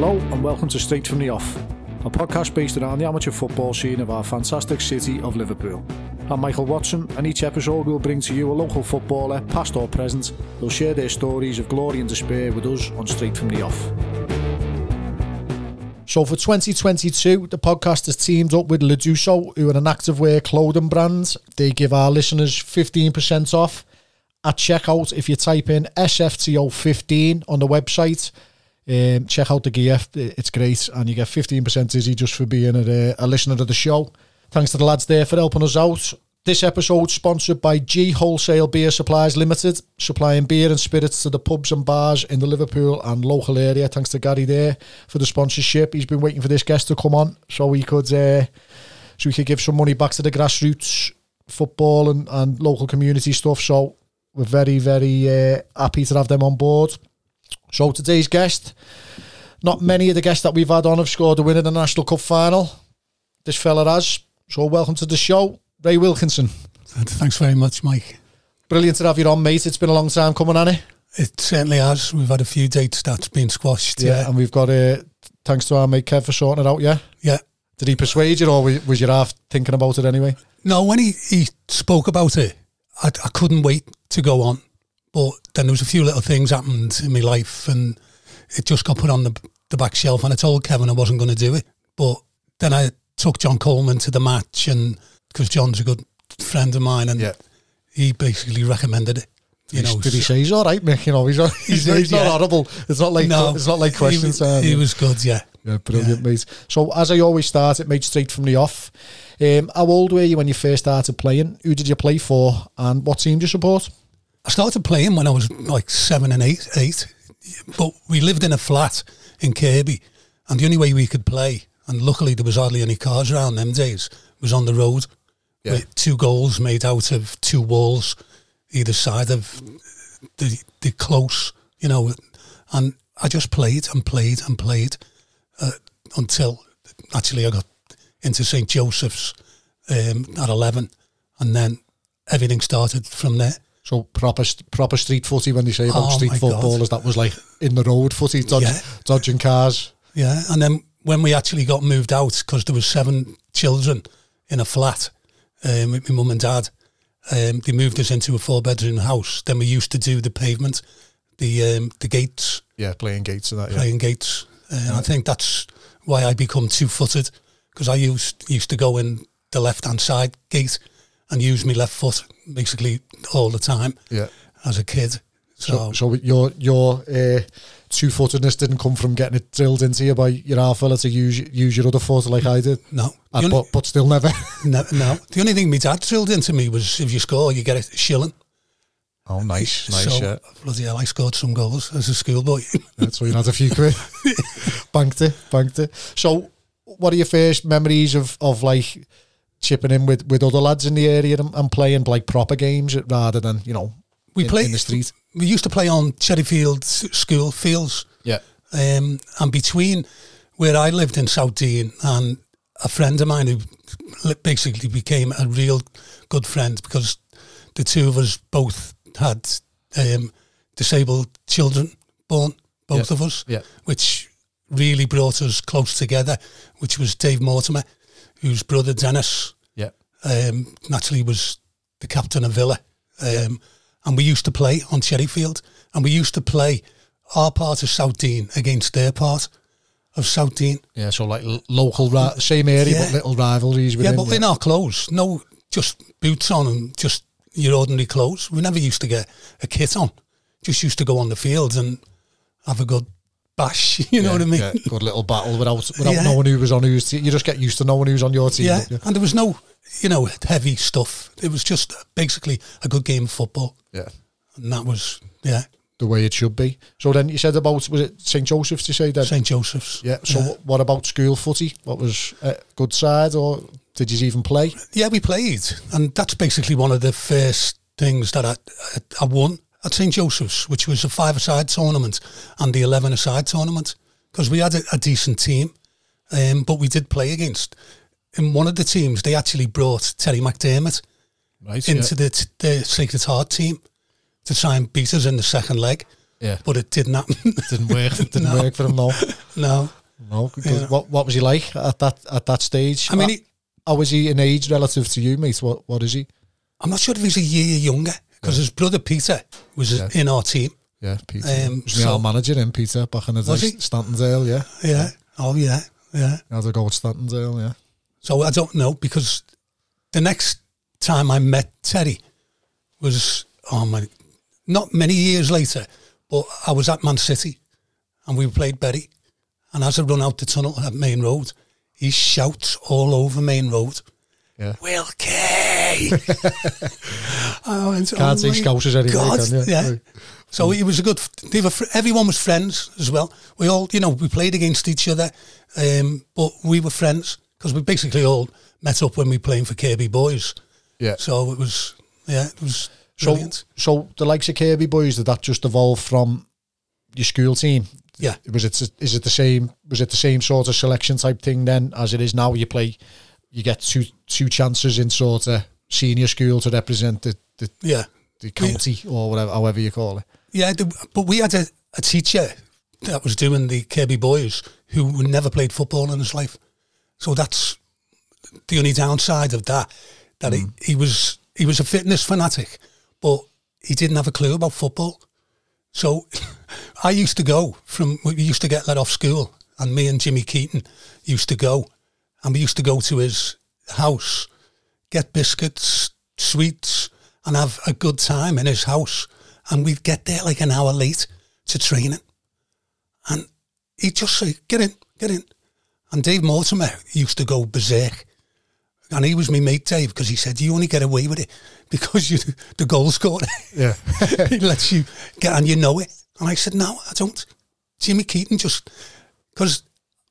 Hello and welcome to Straight from the Off, a podcast based around the amateur football scene of our fantastic city of Liverpool. I'm Michael Watson, and each episode we'll bring to you a local footballer, past or present, who'll share their stories of glory and despair with us on Straight from the Off. So for 2022, the podcast has teamed up with Leduso, who are an activewear clothing brand. They give our listeners 15% off at checkout if you type in SFTO15 on the website. Um, check out the gear, it's great, and you get 15% easy just for being a, a listener to the show. Thanks to the lads there for helping us out. This episode sponsored by G Wholesale Beer Supplies Limited, supplying beer and spirits to the pubs and bars in the Liverpool and local area. Thanks to Gary there for the sponsorship. He's been waiting for this guest to come on so we could uh, so we could give some money back to the grassroots football and, and local community stuff. So we're very very uh, happy to have them on board. So today's guest, not many of the guests that we've had on have scored a win in the National Cup final. This fella has. So welcome to the show, Ray Wilkinson. Thanks very much, Mike. Brilliant to have you on, mate. It's been a long time coming, on it? It certainly has. We've had a few dates that's been squashed. Yeah, yeah. and we've got a uh, thanks to our mate Kev for sorting it out. Yeah, yeah. Did he persuade you, or was you half thinking about it anyway? No, when he, he spoke about it, I, I couldn't wait to go on. But then there was a few little things happened in my life, and it just got put on the the back shelf. And I told Kevin I wasn't going to do it, but then I took John Coleman to the match, and because John's a good friend of mine, and yeah. he basically recommended it. You know, did he say he's all right, Mick? You know, he's he's, he's not yeah. horrible. It's not like no, it's not like questions. He, he was good, yeah. Yeah, brilliant, yeah. mate. So as I always start, it made straight from the off. Um, how old were you when you first started playing? Who did you play for, and what team do you support? I started playing when I was like seven and eight, eight. But we lived in a flat in Kirkby, and the only way we could play and luckily there was hardly any cars around them days. Was on the road yeah. with two goals made out of two walls either side of the the close, you know, and I just played and played and played uh, until actually I got into St Joseph's um, at eleven, and then everything started from there. So proper proper street footy when they say about oh street footballers, that was like in the road footy, dodge, yeah. dodging cars. Yeah, and then when we actually got moved out because there was seven children in a flat um, with my mum and dad. Um, they moved us into a four bedroom house. Then we used to do the pavement, the um, the gates. Yeah, playing gates and that. Playing yeah. gates, and I think that's why I become two footed because I used used to go in the left hand side gate and use my left foot basically all the time. Yeah, as a kid. So, so, so your your uh, two footedness didn't come from getting it drilled into you by your half fella to use use your other foot like I did. No, uh, only, but but still never. no, no. The only thing my dad drilled into me was if you score, you get a shilling. Oh, nice, nice. So, yeah. bloody hell, I scored some goals as a schoolboy. That's why you had a few quid. banked it, banked it. So, what are your first memories of of like chipping in with with other lads in the area and, and playing like proper games rather than you know we in, play in the street? we used to play on Cherryfield school fields. Yeah. Um, and between where I lived in Southdene and a friend of mine who basically became a real good friend because the two of us both had um, disabled children born, both yeah. of us, yeah. which really brought us close together, which was Dave Mortimer, whose brother Dennis yeah. um, naturally was the captain of Villa. Um, yeah and we used to play on Cherryfield, and we used to play our part of Southdene against their part of Southdene. Yeah, so like local, ra- same area, yeah. but little rivalries. Within, yeah, but yeah. in our clothes, no, just boots on and just your ordinary clothes. We never used to get a kit on. Just used to go on the fields and have a good bash. You know yeah, what I mean? Yeah, good little battle without without yeah. knowing who was on whose team. You just get used to knowing who's on your team. Yeah, and there was no you know, heavy stuff. It was just basically a good game of football. Yeah. And that was, yeah. The way it should be. So then you said about, was it St. Joseph's to say that? St. Joseph's. Yeah. So yeah. what about school footy? What was a good side or did you even play? Yeah, we played. And that's basically one of the first things that I, I, I won at St. Joseph's, which was a five-a-side tournament and the 11-a-side tournament. Because we had a, a decent team, um, but we did play against in one of the teams, they actually brought Terry McDermott right, into yeah. the, the Sacred Heart team to try and beat us in the second leg. Yeah. but it didn't happen. Didn't work. It didn't No. work for him. No, no, no. Yeah. What What was he like at that at that stage? I mean, he, how was he in age relative to you, mate? What What is he? I'm not sure if he's a year younger because his brother Peter was Yeah. in our team. Yeah, Peter. Um, was so- old manager in Peter back in the day. Stantondale, yeah. Yeah. Oh yeah, yeah. He had to go at Stantondale, yeah. So I don't know because the next time I met Teddy was oh my, not many years later, but I was at Man City and we played Bury, and as I run out the tunnel at Maine Road, he shouts all over Maine Road, Yeah. Wilkie. I went, Can't oh say Scousers anyway, God, can you? yeah. So he was a good. They were. Everyone was friends as well. We all, you know, we played against each other, um, but we were friends because we basically all met up when we were playing for KB Boys. Yeah. So it was, yeah, it was So, brilliant. so the likes of Kirkby boys did that just evolve from your school team? Yeah. Was it is it the same? Was it the same sort of selection type thing then as it is now? You play, you get two two chances in sort of senior school to represent the the, Yeah, the county or whatever, however you call it. yeah. But we had a, a teacher that was doing the KB Boys who never played football in his life. So that's the only downside of that. That he, mm. he was he was a fitness fanatic, but he didn't have a clue about football. So I used to go from we used to get let off school, and me and Jimmy Keaton used to go, and we used to go to his house, get biscuits, sweets, and have a good time in his house. And we'd get there like an hour late to training, and he'd just say, "Get in, get in." And Dave Mortimer used to go berserk. And he was my mate, Dave, because he said, You only get away with it because you're the goal scorer. Yeah. he lets you get and you know it. And I said, No, I don't. Jimmy Keaton just because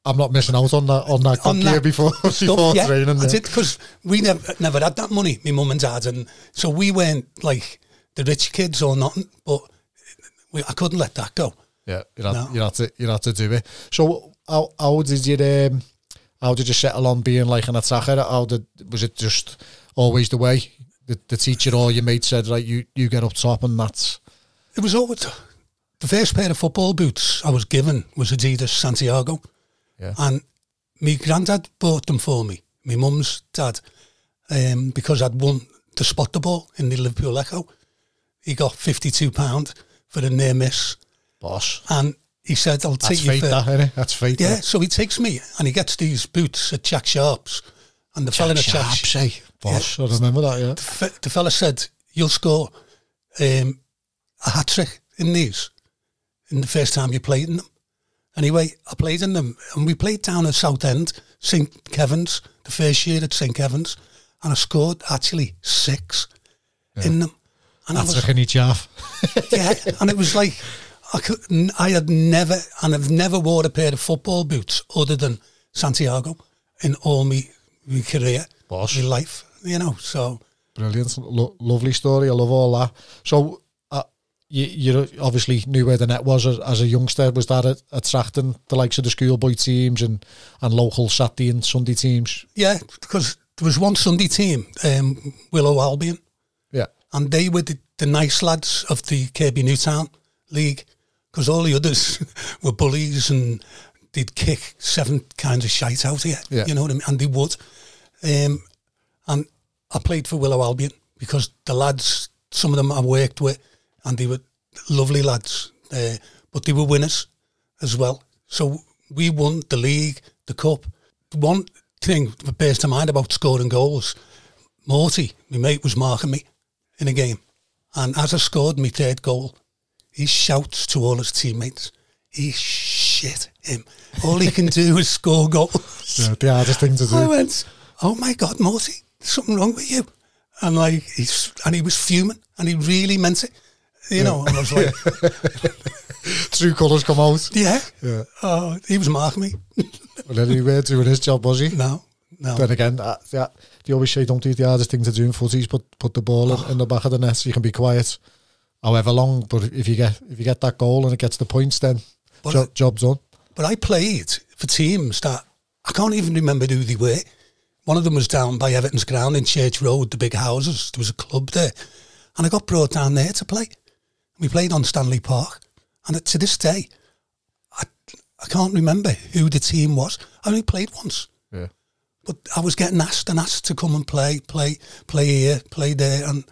I'm not missing out on that on that on that year before stuff, before yeah, training. That's yeah. it, because we never never had that money, my mum and dad, and so we weren't like the rich kids or nothing. But we, I couldn't let that go. Yeah, you had, No. you had to you had to do it. So how how did you um, how did you settle on being like an attacker? How did was it just always the way? The, the teacher or your mate said, right, you, you get up top and that's It was always the first pair of football boots I was given was Adidas Santiago. Yeah. And my granddad bought them for me, my mum's dad, um, because I'd won to spot the ball in the Liverpool Echo. He got £52 for a near miss. boss. And he said, I'll That's take you for... that? That's fate. Yeah, that. so he takes me and he gets these boots at Jack Sharp's. And the fella at Jack, Sharps, eh? Boss, I remember that, yeah. f- the fella said, "You'll score um, a hat trick in these in the first time you played in them." Anyway, I played in them, and we played down at Southend, St Kevin's, the first year at St Kevin's, and I scored actually six in them. And That's I was, chaff. yeah, and it was like I could, I had never, and I've never wore a pair of football boots other than Santiago in all my, me career, Boss. my life, you know. So Brilliant. Lo- lovely story. I love all that. So, you, you obviously knew where the net was as, as a youngster. Was that at, attracting the likes of the schoolboy teams and, and local Saturday and Sunday teams? Yeah, because there was one Sunday team, um, Willow Albion, Yeah. and they were the, the nice lads of the Kirkby Newtown League, because all the others were bullies and they'd kick seven kinds of shite out here. Yeah. You know what I mean? And they would. Um, and I played for Willow Albion because the lads, some of them I worked with, and they were lovely lads, uh, but they were winners as well. So we won the league, the cup. One thing that bears to mind about scoring goals, Morty, my mate, was marking me in a game. And as I scored my third goal, he shouts to all his teammates, he shit him. All he can do is score goals. yeah the hardest thing to do. I went, oh my God, Morty, something wrong with you. And like, he's, and he was fuming and he really meant it. You know, and I was like, True colours come out. yeah. Yeah. Oh, he was marking me. But anyway, doing his job, was he? No, no. Then again, uh, yeah, they always say don't do the hardest thing to do in footies, put put the ball in, in the back of the net so you can be quiet however long. But if you get if you get that goal and it gets the points, then But- jo- job's done. But I played for teams that I can't even remember who they were. One of them was down by Everton's ground in Church Road, the big houses. There was a club there. And I got brought down there to play. We played on Stanley Park. And to this day, I, I can't remember who the team was. I only played once. Yeah. But I was getting asked and asked to come and play, play, play here, play there. And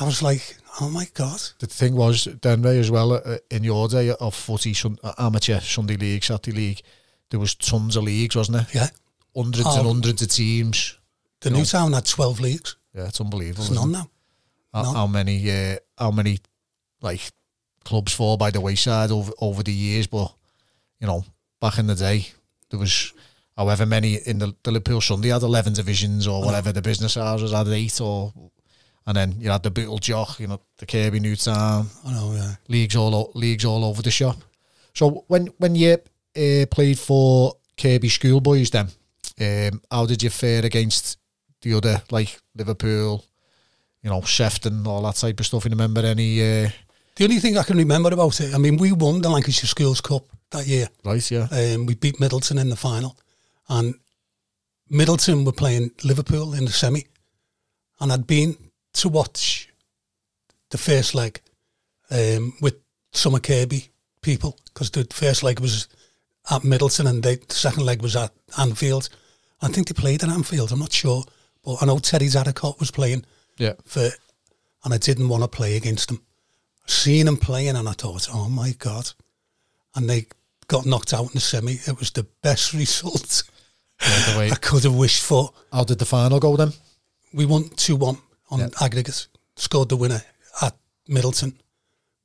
I was like, oh my God. The thing was, then Ray, as well, uh, in your day of footy, sun, uh, amateur, Sunday League, Saturday League, there was tons of leagues, wasn't there? Yeah. Hundreds Oh. and hundreds of teams. The new town had 12 leagues. Yeah, it's unbelievable. There's none it? now. How, how many, uh, how many, like, clubs fall by the wayside over over the years? But you know, back in the day, there was however many in the, the Liverpool Sunday had eleven divisions or whatever. The business houses had eight, or and then you had the Bootle Jock, you know, the Kirkby Newtown I know, yeah. leagues all leagues all over the shop. So when when you uh, played for Kirkby Schoolboys, then um, how did you fare against the other like Liverpool, you know, Sefton, all that type of stuff? You remember any? Uh, The only thing I can remember about it, I mean, we won the Lancashire Schools Cup that year. right, yeah, Um, we beat Middleton in the final, and Middleton were playing Liverpool in the semi, and I'd been to watch the first leg um, with some of Kirkby people because the first leg was at Middleton and they, the second leg was at Anfield. I think they played at Anfield. I'm not sure, but I know Terry Zadokot was playing yeah, for, and I didn't want to play against them. Seeing them playing, and I thought, oh my god! And they got knocked out in the semi. It was the best result yeah the way. I could have wished for. How did the final go then? We won two one on Yeah. aggregate. Scored the winner at Middleton,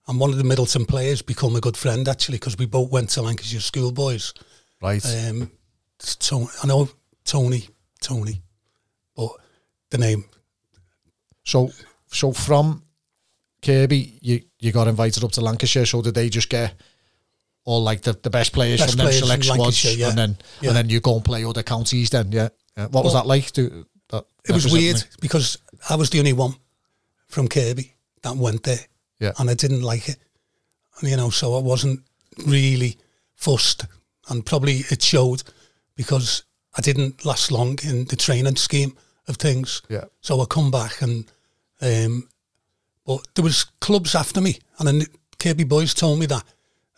and one of the Middleton players become a good friend actually because we both went to Lancashire Schoolboys. Right, Um, Tony, I know Tony, Tony, but the name so so from Kirkby, you you got invited up to Lancashire. So did they just get? All like the, the best players Best from them players from select squads, yeah. and then Yeah. and then you go and play other counties. Then, yeah. yeah. What was that like? To, that, It was weird because I was the only one from Kirkby that went there, Yeah. and I didn't like it. You know, so I wasn't really fussed, and probably it showed because I didn't last long in the training scheme of things. Yeah. So I come back and, um, but there was clubs after me, and then Kirkby boys told me that,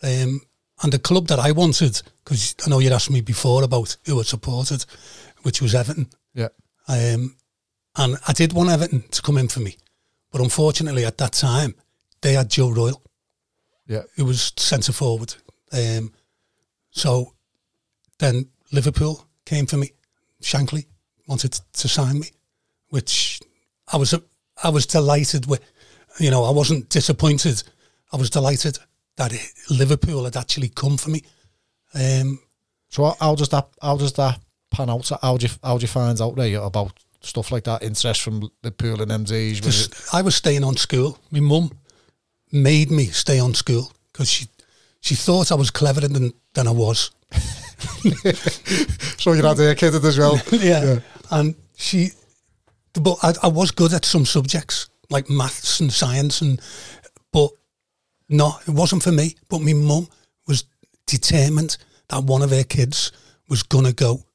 um, and the club that I wanted, because I know you'd asked me before about who I supported, which was Everton. Yeah. Um, and I did want Everton to come in for me. But unfortunately, at that time, they had Joe Royle, Yeah. who was centre forward. Um, so then Liverpool came for me. Shankly wanted to sign me, which I was I was delighted with. You know, I wasn't disappointed. I was delighted that it, Liverpool had actually come for me. Um, So how, how does that how does that pan out? How do you how do you find out there about stuff like that? Interest from Liverpool and days. Was I was staying on school. My mum made me stay on school because she she thought I was cleverer than than I was. so you had a kid as well. yeah. and she, but I, I was good at some subjects like maths and science, and but no, it wasn't for me. But my mum was determined that one of her kids was gonna go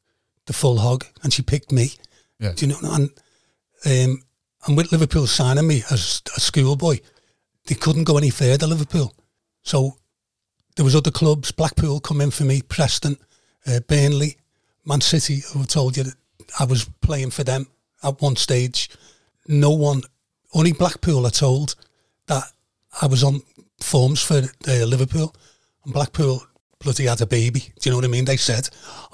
the full hog, and she picked me. Yeah. Do you know? And um, and with Liverpool signing me as a schoolboy, they couldn't go any further. Liverpool, so there was other clubs. Blackpool come in for me, Preston, uh, Burnley, Man City. Who told you that I was playing for them at one stage. No one, only Blackpool are told that I was on forms for uh, Liverpool, and Blackpool bloody had a baby. Do you know what I mean? They said,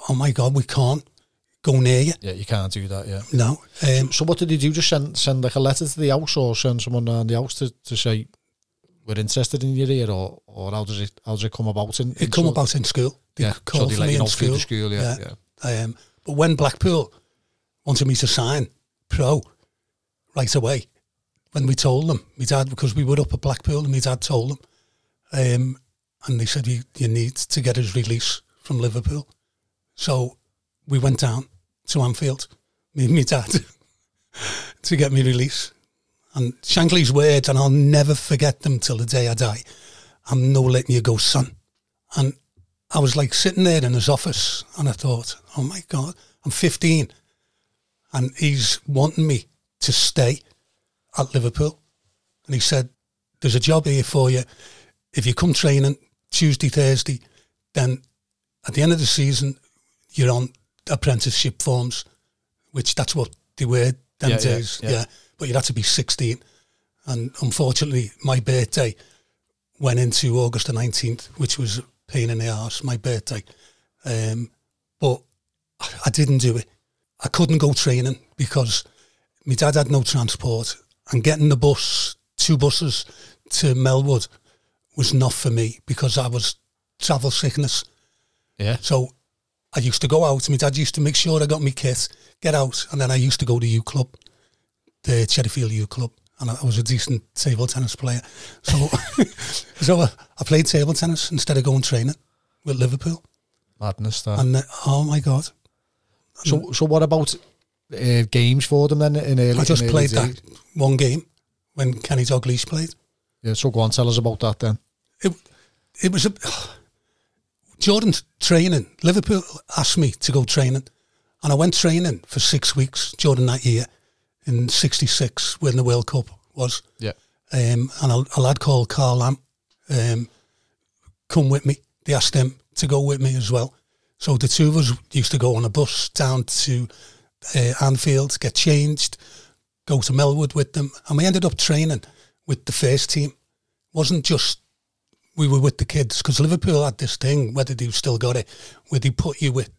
"Oh my God, we can't go near you." Yeah, you can't do that. Yeah. No, um, So what did you do? Just send send like a letter to the house, or send someone around the house to, to say we're interested in your ear, or or how does it how does it come about? In, in it come sort- about in school. They Yeah, called so they for let me you know in through school. the school. Yeah, yeah. Um, but when Blackpool wanted me to sign pro right away, when we told them, my dad, because we were up at Blackpool and my dad told them, um, and they said, you, you need to get his release from Liverpool. So we went down to Anfield, me and my dad, to get me release. And Shankly's words, and I'll never forget them till the day I die. I'm no letting you go, son. And I was like sitting there in his office and I thought, oh my God, I'm 15 and he's wanting me to stay at Liverpool. And he said, there's a job here for you. If you come training, Tuesday, Thursday. Then at the end of the season, you're on apprenticeship forms, which that's what they were them Yeah, yeah, days. yeah. Yeah, But you'd have to be 16. And unfortunately, my birthday went into August the 19th, which was a pain in the arse, my birthday. Um, but I didn't do it. I couldn't go training because my dad had no transport and getting the bus, two buses to Melwood was not for me because I was travel sickness. Yeah. So I used to go out. My dad used to make sure I got my kit, get out, and then I used to go to U Club, the Cherryfield U Club, and I was a decent table tennis player. So, so I, I played table tennis instead of going training with Liverpool. Madness. That. And uh, oh my god, so, so what about uh, games for them then? In early, I just early played days? that one game when Kenny Dalglish played. Yeah. So go on, tell us about that then. It it was a Jordan training. Liverpool asked me to go training, and I went training for six weeks. Jordan that year in '66 when the World Cup was. Yeah. um, and a, a lad called Carl Lamb um, come with me. They asked him to go with me as well. So the two of us used to go on a bus down to uh, Anfield, get changed, go to Melwood with them, and we ended up training with the first team. wasn't just we were with the kids because Liverpool had this thing, whether they've still got it, where they put you with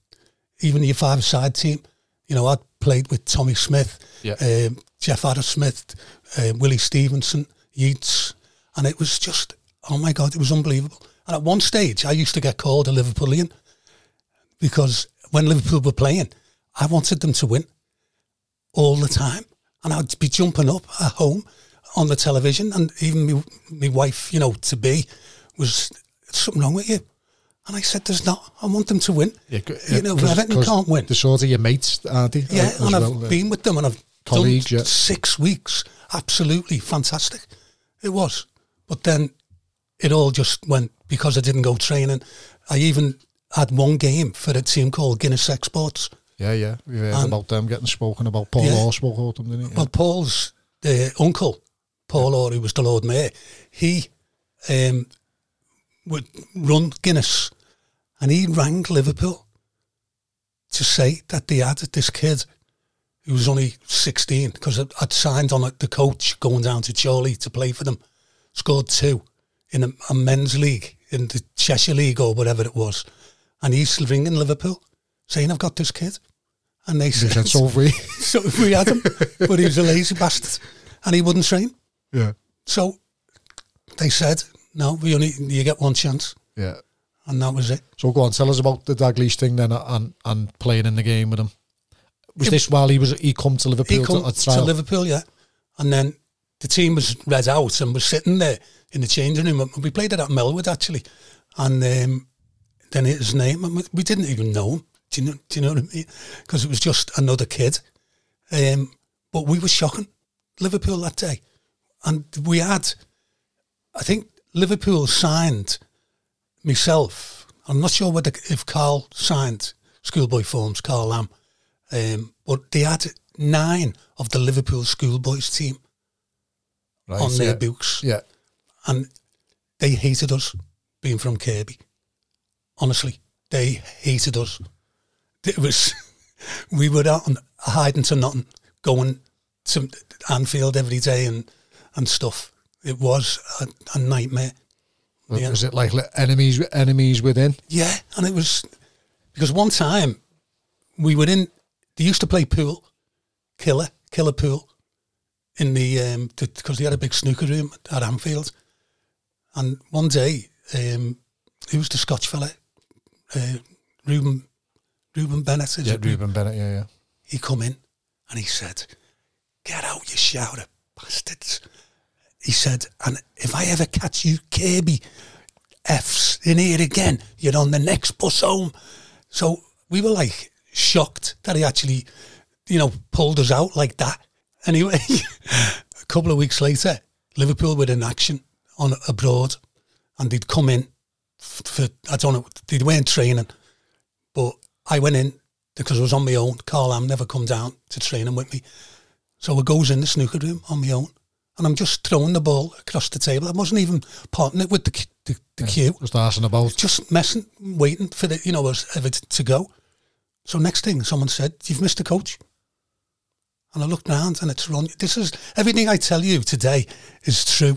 even your five-side team. You know, I'd played with Tommy Smith, Yeah. um, Jeff Adam Smith, uh, Willie Stevenson, Yeats, and it was just, oh my God, it was unbelievable. And at one stage, I used to get called a Liverpoolian because when Liverpool were playing, I wanted them to win all the time. And I'd be jumping up at home on the television, and even me, my wife, you know, to be, was something wrong with you. And I said, There's not. I want them to win. Yeah, you know, Everton can't win. The sort of your mates, aren't they? Yeah, as and I've uh, been with them and I've colleagues, done yeah. six weeks. Absolutely fantastic. It was. But then it all just went because I didn't go training. I even had one game for a team called Guinness Exports. Yeah, yeah. We've heard And- about them getting spoken about. Paul Yeah. Law spoke about them, didn't he? Well, Paul's uh, uncle, Paul Orr, who was the Lord Mayor, he um, would run Guinness and he rang Liverpool to say that they had this kid who was only 16 because I'd signed on the coach going down to Chorley to play for them, scored two in a, a men's league, in the Cheshire League or whatever it was. And he's ringing Liverpool saying, I've got this kid. And they said, said, so free. so we had him, but he was a lazy bastard, and he wouldn't train. yeah. So they said, "No, we only you get one chance," Yeah. and that was it. So go on, tell us about the Dalglish thing then and, and playing in the game with him. Was Yeah. this while he was he come to Liverpool He come to, to? Liverpool, yeah, and then the team was read out and was sitting there in the changing room. We played it at Melwood actually, and um, then his name, we didn't even know him. Do you know? Do you know what I mean? Because it was just another kid. Um, but we were shocking Liverpool that day, and we had, I think Liverpool signed myself. I'm not sure whether if Carl signed schoolboy forms, Carl Lamb, um, but they had nine of the Liverpool schoolboys team right, on their yeah. books, Yeah. and they hated us being from Kirkby. Honestly, they hated us. It was we were out on hiding to nothing, going to Anfield every day and and stuff. It was a, a nightmare. Was- Yeah. Was it like enemies enemies within? Yeah, and it was because one time we were in. They used to play pool, killer killer pool, in the um because they had a big snooker room at Anfield, and one day um who was the Scotch fella, uh, Reuben Reuben Bennett. Is Yeah? Reuben Bennett, yeah, yeah. He come in and he said, "Get out, you shouter bastards." He said, "And if I ever catch you, Kirkby F's in here again, you're on the next bus home." So we were like shocked that he actually, you know, pulled us out like that. Anyway, a couple of weeks later, Liverpool were in action on abroad, and they'd come in for I don't know, they weren't training, I went in because I was on my own. Carl Am never come down to training with me. So I goes in the snooker room on my own and I'm just throwing the ball across the table. I wasn't even parting it with the, the, the queue, Just asking about. just messing, waiting for the, you know, ever to go. So next thing, someone said, "You've missed the coach." And I looked round, and it's Ron. This is everything I tell you today is true,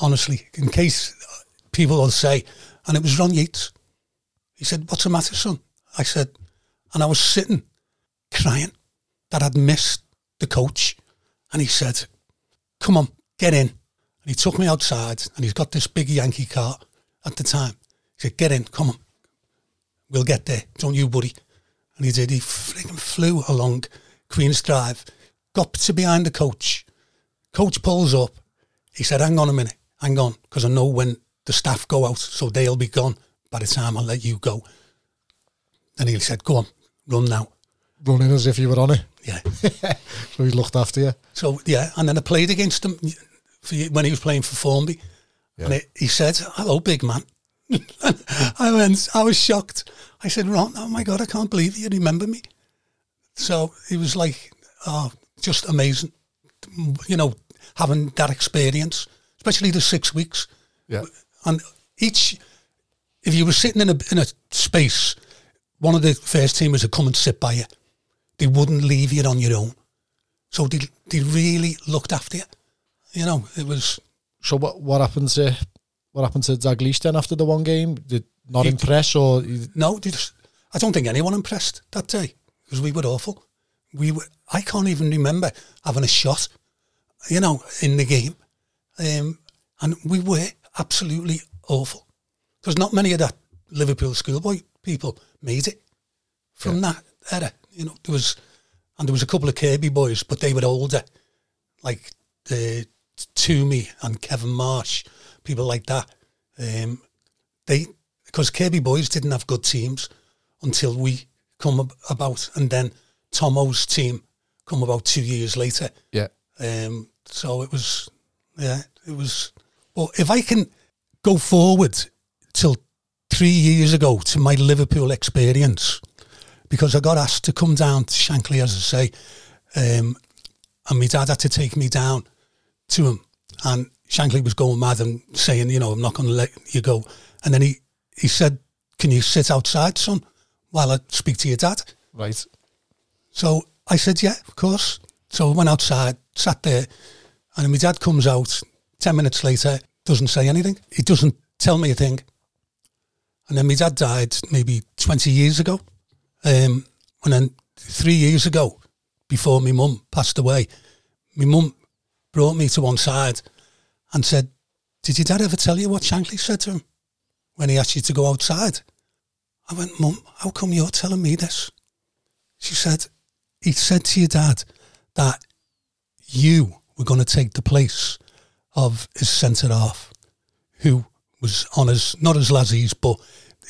honestly. In case people will say, and it was Ron Yeats. He said, "What's the matter, son?" I said, and I was sitting, crying, that I'd missed the coach, and he said, "Come on, get in." And he took me outside, and he's got this big Yankee car at the time. He said, "Get in, come on, we'll get there. Don't you worry." And he did. He freaking flew along Queen's Drive, got to behind the coach. Coach pulls up. He said, "Hang on a minute, hang on, because I know when the staff go out, so they'll be gone by the time I let you go." And he said, "Go on, run now." Running as if you were on it. Yeah. So he looked after you. So yeah, and then I played against him for, when he was playing for Formby, and it, he said, "Hello, big man." I went. I was shocked. I said, "Ron, oh my god, I can't believe you remember me." So it was like, oh, just amazing, you know, having that experience, especially the six weeks, Yeah. and each. If you were sitting in a in a space, one of the first teamers would come and sit by you. They wouldn't leave you on your own. So they they really looked after you. You know, it was So what what happened to what happened to Dalglish then after the one game? Did not He- impress or no. Just, I don't think anyone impressed that day because we were awful. We were. I can't even remember having a shot. You know, in the game, um, and we were absolutely awful. There's not many of that Liverpool schoolboy people made it from that era. You know, there was, and there was a couple of Kirkby boys, but they were older, like the Toomey and Kevin Marsh, people like that. Um, they because Kirkby boys didn't have good teams until we come ab- about, and then Tomo's team come about two years later. yeah. Um, so it was, yeah, it was. Well, if I can go forward till three years ago to my Liverpool experience, because I got asked to come down to Shankly, as I say, um, and my dad had to take me down to him, and Shankly was going mad and saying, you know, I'm not going to let you go. And then he he said, "Can you sit outside, son, while I speak to your dad?" Right. So I said, yeah, of course. So I went outside, sat there, and my dad comes out 10 minutes later, doesn't say anything. He doesn't tell me a thing. And then my dad died maybe 20 years ago. Um, and then three years ago, before my mum passed away, my mum brought me to one side and said, Did your dad ever tell you what Shankly said to him when he asked you to go outside? I went, Mum, how come you're telling me this? She said, he said to your dad that you were going to take the place of his centre half, who was on as not as Lazzy's, but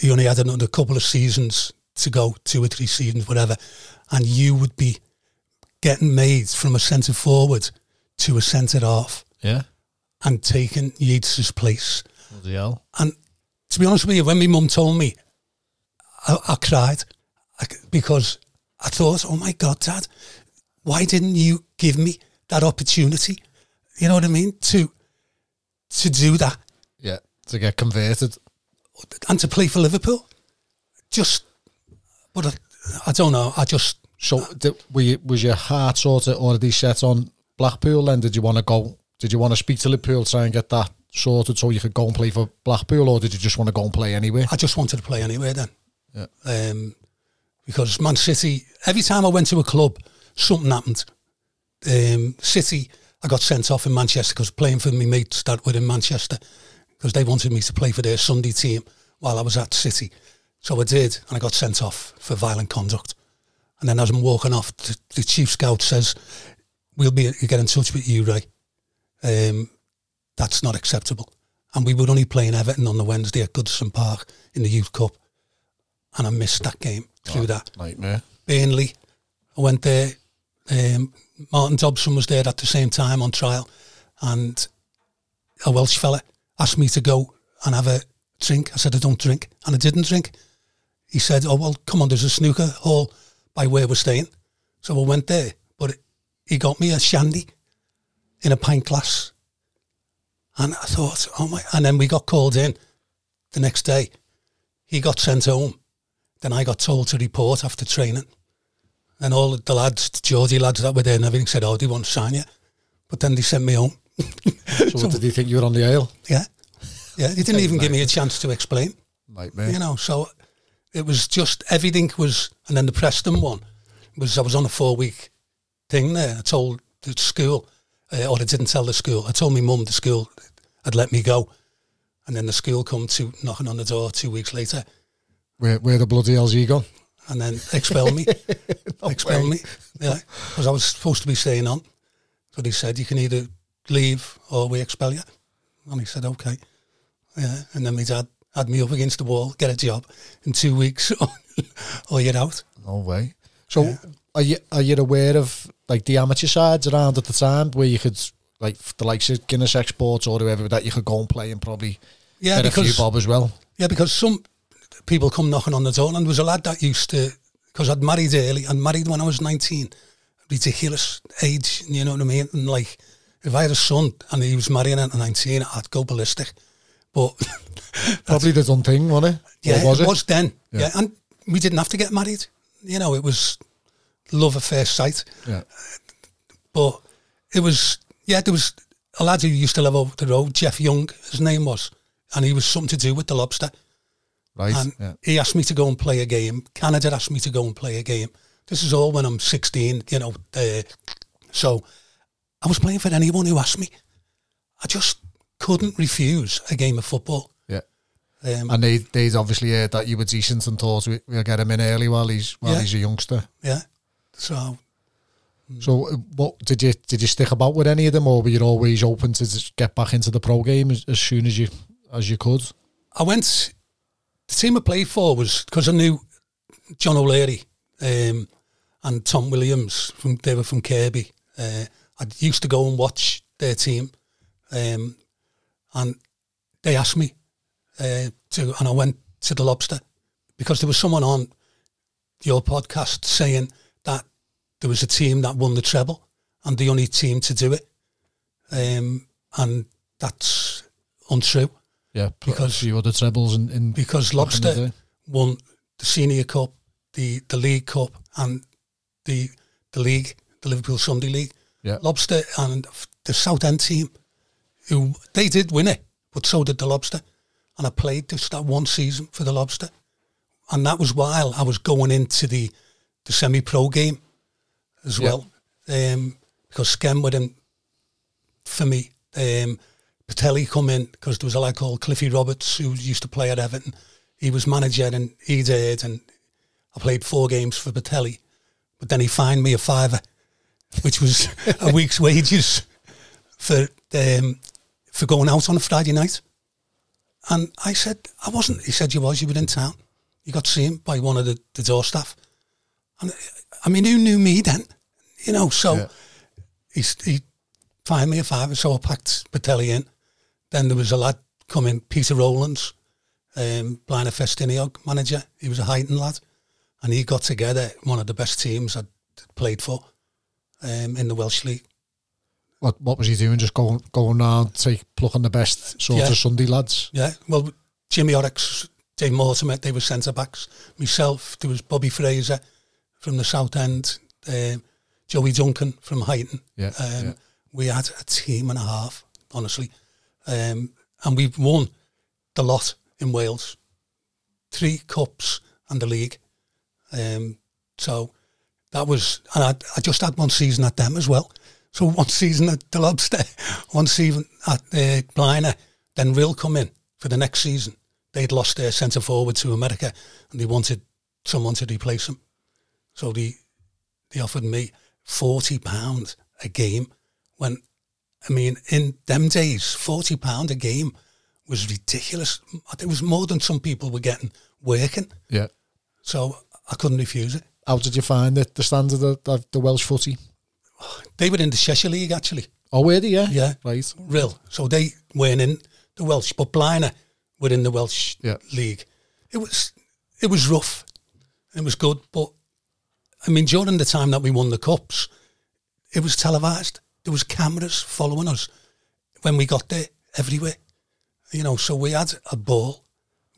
he only had another couple of seasons to go, two or three seasons, whatever. And you would be getting made from a centre forward to a centre half Yeah. and taking Yeats's place. Bloody hell. And to be honest with you, when my mum told me, I, I cried I, because I thought, oh my God, Dad, why didn't you give me that opportunity? You know what I mean? To to do that. To get converted. and to play for Liverpool. Just, but I, I don't know. I just So did, were you, was your heart sort of already set on Blackpool then? Did you want to go? Did you want to speak to Liverpool, try and get that sorted so you could go and play for Blackpool, or did you just want to go and play anywhere? I just wanted to play anywhere then. Yeah. Um, because Man City, every time I went to a club, something happened. Um, City, I got sent off in Manchester because playing for my mates that were in Manchester because they wanted me to play for their Sunday team while I was at City. So I did, and I got sent off for violent conduct. And then as I'm walking off, the, the chief scout says, "We'll be get in touch with you, Ray. Um, that's not acceptable." And we were only playing Everton on the Wednesday at Goodison Park in the Youth Cup, and I missed that game through that. Nightmare. Burnley, I went there. Um, Martin Dobson was there at the same time on trial, and a Welsh fella asked me to go and have a drink. I said I don't drink, and I didn't drink. He said, "Oh well, come on, there's a snooker hall by where we're staying." So I went there, but he got me a shandy in a pint glass, and I thought, "Oh my!" And then we got called in the next day. He got sent home. Then I got told to report after training. And all the lads, the Geordie lads that were there and everything said, oh, they want to sign you. But then they sent me home. So, what did you think you were on the ale? Yeah. Yeah. He didn't even give me a chance to explain. Nightmare. You know, so it was just everything was, and then the Preston one was I was on a four week thing there. I told the school, uh, or I didn't tell the school. I told my mum the school had let me go, and then the school come to knocking on the door two weeks later, Where, where the bloody hell's you gone? and then expel me, expel way. me, yeah, because I was supposed to be staying on. So they said you can either leave or we expel you, and he said okay, yeah, and then my dad had me up against the wall, get a job in two weeks, or you're out. No way. So are you are you aware of like the amateur sides around at the time where you could like the likes of Guinness Exports or whoever that you could go and play and probably Yeah, get a few because bob as well? Yeah, because some people come knocking on the door, and there was a lad that used to, because I'd married early, I'd married when I was 19, ridiculous age, you know what I mean? And like, if I had a son and he was marrying at 19, I'd go ballistic. But Probably the done thing, wasn't it? yeah, was it, it? was then. Yeah. Yeah. and we didn't have to get married. You know, it was love at first sight. Yeah. But it was, yeah, there was a lad who used to live over the road, Jeff Young, his name was, and he was something to do with the lobster. Right. And yeah. he asked me to go and play a game. Canada asked me to go and play a game. This is all when I'm 16, you know. Uh, so I was playing for anyone who asked me. I just couldn't refuse a game of football. Yeah. Um, And they they'd obviously heard that you were decent and thought we, we'll get him in early while he's while Yeah. he's a youngster. yeah. So So uh, what did you did you stick about with any of them or were you always open to just get back into the pro game as, as soon as you as you could? I went. The team I played for was because I knew John O'Leary um, and Tom Williams from they were from Kirkby. Uh, I used to go and watch their team, um, and they asked me uh, to, and I went to the Lobster because there was someone on your podcast saying that there was a team that won the treble and the only team to do it, um, and that's untrue Yeah, Because- you other trebles in, in because Lobster won the Senior Cup, the the League Cup, and the the league, the Liverpool Sunday League. Yeah. Lobster and the South End team, who they did win it, but so did the Lobster. And I played just that one season for the Lobster, and that was while I was going into the the semi pro game as Yeah. well, um, because Skem were in for me. Um, Patelli come in because there was a lad called Cliffy Roberts who used to play at Everton. He was manager and he did, and I played four games for Patelli, but then he fined me a fiver, which was a week's wages for um, for going out on a Friday night. And I said I wasn't. He said you was. You were in town. You got seen by one of the, the door staff. And I mean, who knew me then? You know, so Yeah. he's, he fined me a fiver, so I packed Patelli in. Then there was a lad coming, Peter Rowlands, um, Blaenau Ffestiniog manager. He was a Huyton lad. And he got together one of the best teams I'd played for um, in the Welsh League. What what was he doing? Just going going round, take plucking the best sort Yeah. of Sunday lads. Yeah, well, Jimmy Oryx, Dave Mortimer, they were centre backs. Myself, there was Bobby Fraser from the South End, um, Joey Duncan from Huyton. Yeah, Um, yeah. We had a team and a half, honestly. Um, and we've won the lot in Wales. Three cups and the league. Um, so that was, and I, I just had one season at them as well. So one season at the Lobster, one season at uh, Blaenau, then Rhyl come in for the next season. They'd lost their centre forward to America and they wanted someone to replace him. So they, they offered me £40 a game when, I mean, in them days, £40 a game was ridiculous. It was more than some people were getting working. Yeah. So I couldn't refuse it. How did you find the, the standard of, of the Welsh footy? They were in the Cheshire League actually. Oh, were they? Yeah. Yeah. Right. Real. So they weren't in the Welsh, but Blaenau were in the Welsh Yeah. League. It was it was rough. It was good, but I mean during the time that we won the cups, it was televised. There was cameras following us when we got there everywhere. You know, so we had a ball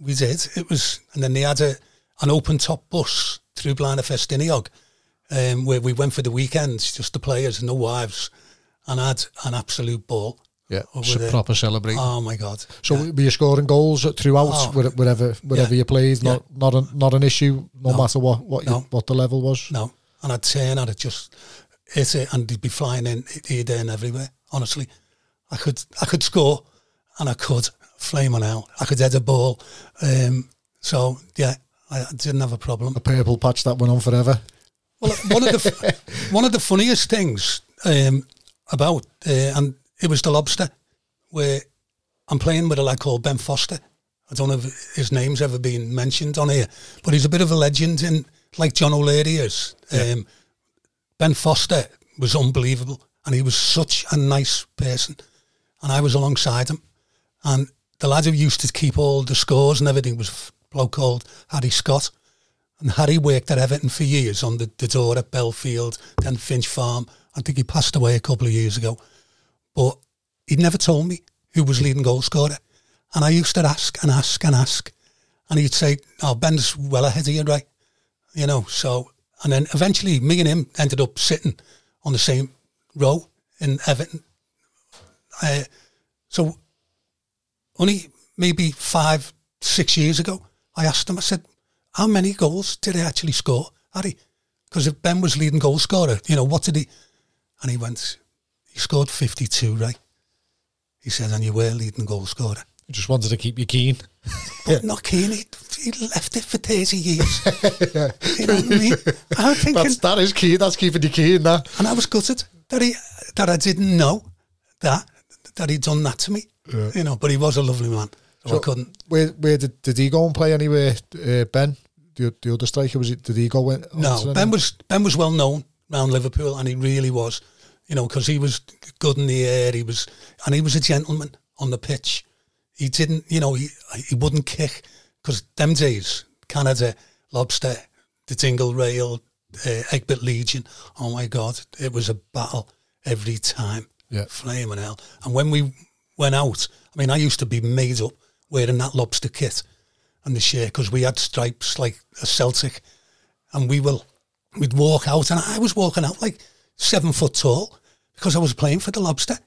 we did. It was, and then they had a an open top bus through Blaenau Ffestiniog, um, where we went for the weekends, just the players, no wives, and had an absolute ball. Yeah, it's a proper celebration. Oh my god! so Yeah. were you scoring goals throughout Oh. where- wherever wherever Yeah. you played? Not not an, not an issue, no, No. matter what what you, what the level was. No, and I'd turn and I'd just hit it, and they'd be flying in here, there, and everywhere. Honestly, I could I could score, and I could flame on out. I could head a ball. Um, so yeah, I, didn't have a problem. A purple patch that went on forever. Well, one of the one of the funniest things um, about uh, and it was the lobster where I'm playing with a lad called Ben Foster. I don't know if his name's ever been mentioned on here, but he's a bit of a legend in like John O'Leary is. Um, ben Foster was unbelievable, and he was such a nice person, and I was alongside him, and the lad who used to keep all the scores and everything was bloke called Harry Scott. And Harry worked at Everton for years on the, the door at Bellefield, then Finch Farm. I think he passed away a couple of years ago. But he'd never told me who was leading goal scorer. And I used to ask and ask and ask. And he'd say, oh, Ben's well ahead of you, right? You know, so, and then eventually me and him ended up sitting on the same row in Everton. Uh, so only maybe five, six years ago, I asked him, I said, how many goals did he actually score, Harry? Because if Ben was leading goal scorer, you know, what did he? And he went, he scored 52, right? He said, and you were leading goal scorer. I just wanted to keep you keen. But not keen, he, he left it for 30 years. you know what I mean? I was thinking, That's that is key. That's keeping you keen. That and I was gutted that he that I didn't know that that he'd done that to me. You know, but he was a lovely man. So, I couldn't. where where did, did he go and play anywhere? Uh, ben, the the other striker was it? Did he go? In, No, Ben was Ben was well known around Liverpool, and he really was. You know, because he was good in the air. He was, and he was a gentleman on the pitch. He didn't, you know, he he wouldn't kick because them days, Canada, lobster, the Dingle Rail, uh, Egbert Legion. Oh my God, it was a battle every time. Yeah. flaming hell. And when we went out, I mean, I used to be made up wearing that lobster kit and the shirt because we had stripes like a Celtic, and we will we'd walk out, and I was walking out like seven foot tall because I was playing for the lobster.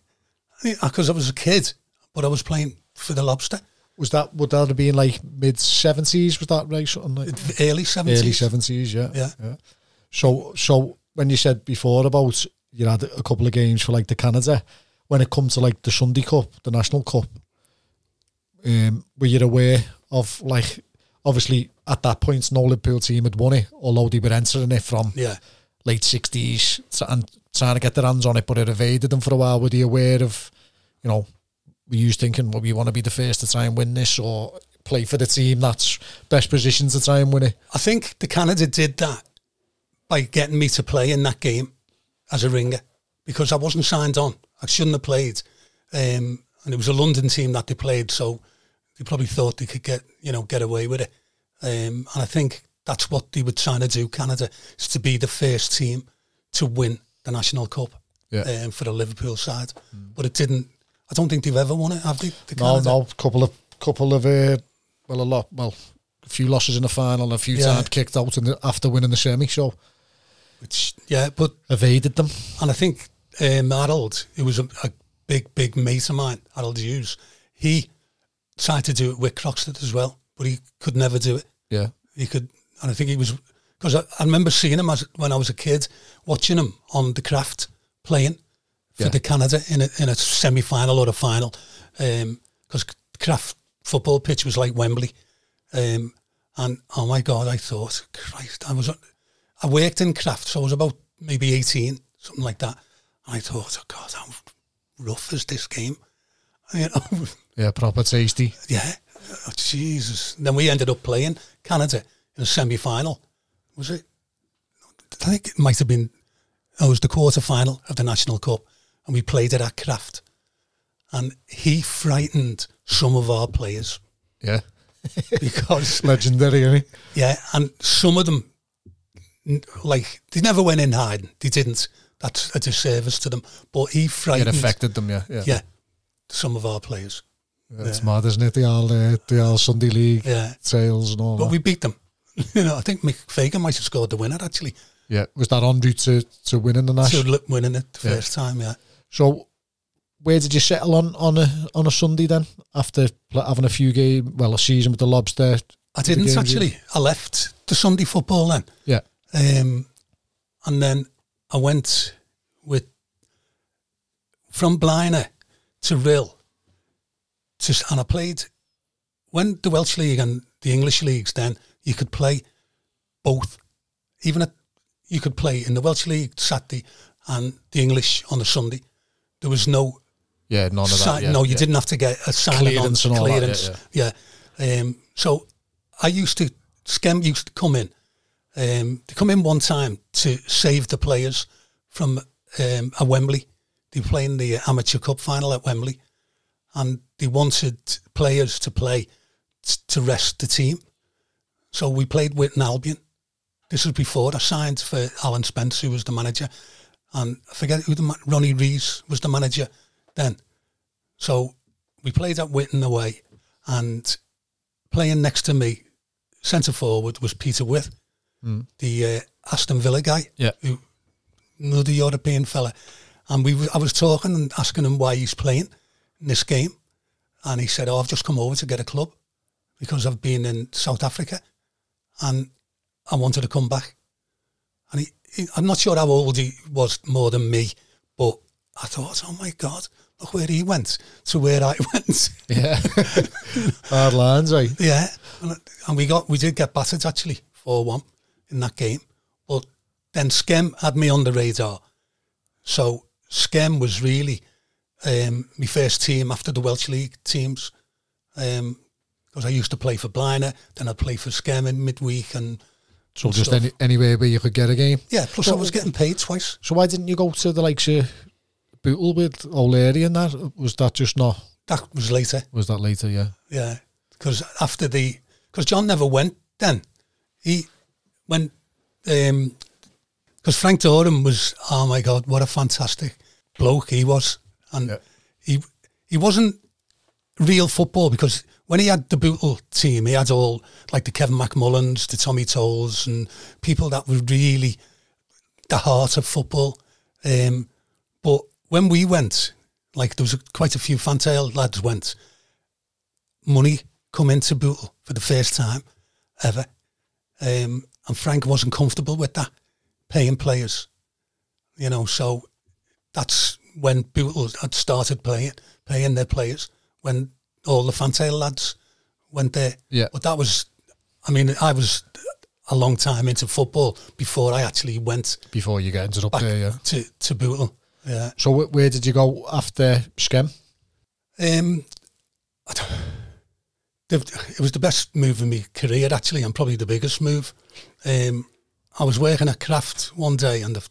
Because I was a kid, but I was playing for the lobster. was that would that have been like mid seventies? Was that right? Something like Early seventies. early seventies. Yeah, Yeah. So so when you said before about you had a couple of games for like the Canada, when it comes to like the Sunday Cup, the National Cup, um, were you aware of like obviously at that point no Liverpool team had won it, although they were entering it from Yeah. late sixties and trying to get their hands on it, but it evaded them for a while. Were you aware of, you know, were you thinking, well, we want to be the first to try and win this, or play for the team that's best positioned to try and win it? I think the Canada did that by getting me to play in that game as a ringer because I wasn't signed on. I shouldn't have played. Um, and it was a London team that they played, so they probably thought they could get you know get away with it. Um, and I think that's what they were trying to do. Canada is to be the first team to win the National Cup Yeah. um, for the Liverpool side, but it didn't. I don't think they've ever won it, have they? The No, Canada? no, couple of couple of uh, well, a lot, well, a few losses in the final, and a few Yeah. times kicked out in the, after winning the semi, so Which, yeah, but evaded them. And I think um, Harold, who was a, a big, big mate of mine, Harold Hughes, he tried to do it with Croxteth as well, but he could never do it. Yeah, He could, and I think he was, because I, I remember seeing him as when I was a kid, watching him on the Kraft playing for Yeah. the Canada in a, in a semi final or a final, because Kraft football pitch was like Wembley. Um, and oh my God, I thought, Christ, I was, I worked in Kraft, so I was about maybe 18, something like that. And I thought, oh God, how rough is this game? You know, yeah, proper tasty. yeah, oh, Jesus. And then we ended up playing Canada in a semi final. Was it? I think it might have been, oh, it was the quarter final of the National Cup, and we played it at Kraft. And he frightened some of our players Yeah, because legendary, isn't he? Yeah, and some of them, like they never went in hiding. They didn't. That's a disservice to them. But he It frightened. affected them. Yeah, yeah. Yeah, some of our players. It's mad, isn't it? The all, uh, the all Sunday League Yeah. sales and all But that. we beat them. you know, I think Mick Fagan might have scored the winner actually. yeah, was that en route to, to winning the To national? li- winning it the Yeah. first time, yeah. So, where did you settle on on a on a Sunday then? After having a few game, well, a season with the Lobster. I didn't you- actually. I left the Sunday football then. Yeah, Um, and then I went with from Blaenau to Rhyl. To, and I played when the Welsh League and the English leagues. Then you could play both. Even at, you could play in the Welsh League Saturday and the English on the Sunday. There was no yeah, none of that. Yeah, no, you yeah. didn't have to get a sign Clearance on all that, clearance. yeah. Um, so I used to Skem used to come in. Um, they come in one time to save the players from um, a Wembley. They were playing the amateur cup final at Wembley, and they wanted players to play t- to rest the team. So we played Witton Albion. This was before I signed for Alan Spence, who was the manager, and I forget who the ma- Ronnie Rees was the manager then. So we played at Witten away, and playing next to me, centre forward, was Peter Withe, the uh, Aston Villa guy, Yeah. who another European fella. And we, were- I was talking and asking him why he's playing in this game, and he said, "Oh, I've just come over to get a club because I've been in South Africa, and I wanted to come back." And he, he, I'm not sure how old he was more than me, but I thought, "Oh my God, look where he went to where I went." Yeah, hard lines, right? Yeah, and, and we got we did get battered actually four one in that game, but then Skem had me on the radar, so Skem was really um, my first team after the Welsh League teams, because I used to play for Blaenau, then I'd play for Skem in midweek, and So and just stuff. any, anywhere where you could get a game. yeah. Plus, I was getting paid twice. So why didn't you go to the likes of Bootle with O'Leary and that? Was that just not? That was later. Was that later? Yeah. Yeah, because after the because John never went then. He went because Frank Dorham was oh my god, what a fantastic bloke he was, and Yeah. he he wasn't real football because when he had the Bootle team, he had all like the Kevin McMullans, the Tommy Tolles, and people that were really the heart of football. Um, but when we went, like there was a, quite a few Fantail lads went. Money come into Bootle for the first time ever, um, and Frank wasn't comfortable with that paying players. You know, so that's when Bootle had started playing paying their players when all the Fantail lads went there. Yeah. But that was, I mean, I was a long time into football before I actually went Before you get ended up there, yeah. to to Bootle. Yeah. So wh- where did you go after Skem? Um, I don't- it was the best move in my career, actually, and probably the biggest move. Um, I was working at Kraft one day, and the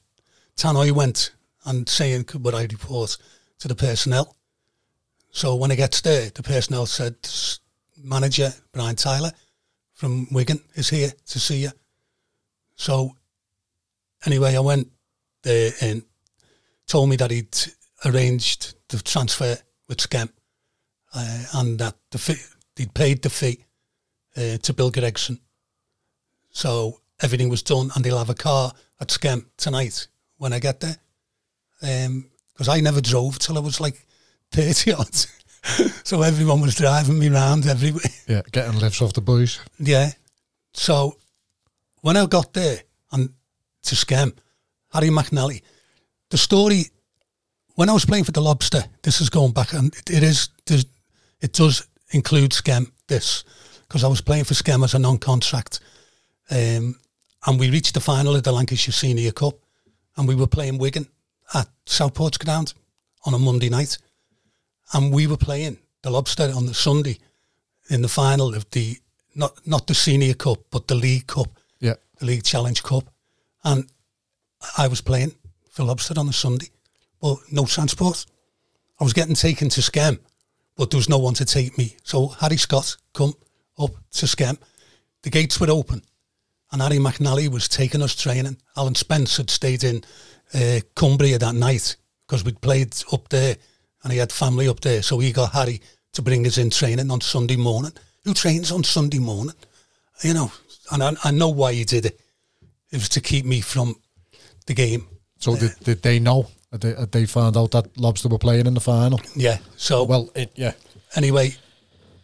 tannoy went and saying, "Could would I report to the personnel?" So when I gets there, the personnel said, "Manager Brian Tiler from Wigan is here to see you." So anyway, I went there and told me that he'd arranged the transfer with Skemp uh, and that the fee, he'd paid the fee uh, to Bill Gregson. So everything was done and they'll have a car at Skemp tonight when I get there. Because I never drove till I was like 30 odd. so everyone was driving me around everywhere. Yeah, getting lifts off the boys. Yeah. So when I got there and to scam Harry McNally, the story when I was playing for the Lobster, this is going back and it, it is it does include scam this because I was playing for scam as a non-contract, um, and we reached the final of the Lancashire Senior Cup, and we were playing Wigan at Southport's ground on a Monday night, and we were playing the Lobster on the Sunday in the final of the not not the Senior Cup but the League Cup, Yeah. the League Challenge Cup, and I was playing for Lobster on the Sunday, but no transport. I was getting taken to Skem, but there was no one to take me. So Harry Scott come up to Skem. The gates were open, and Harry McNally was taking us training. Alan Spence had stayed in uh, Cumbria that night because we'd played up there, and he had family up there. So he got Harry to bring us in training on Sunday morning. Who trains on Sunday morning? You know, and I, I know why he did it. It was to keep me from the game. So did, did they know? Had they, had they found out that Lobster were playing in the final? Yeah. So Well, it, yeah. anyway,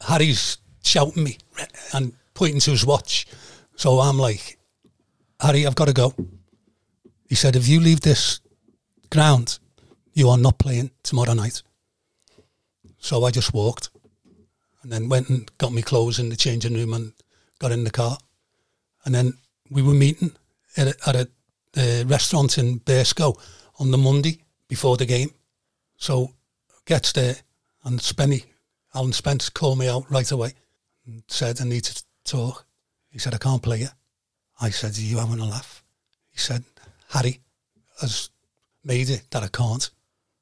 Harry's shouting me and pointing to his watch. So I'm like, Harry, I've got to go. He said, if you leave this ground, you are not playing tomorrow night. So I just walked and then went and got my clothes in the changing room and got in the car. And then we were meeting at a, at a uh, restaurant in Burscough on the Monday before the game. So gets there and Spenny, Alan Spence called me out right away and said, I need to talk. He said, I can't play you. I said, are you having a laugh? He said, Harry has made it that I can't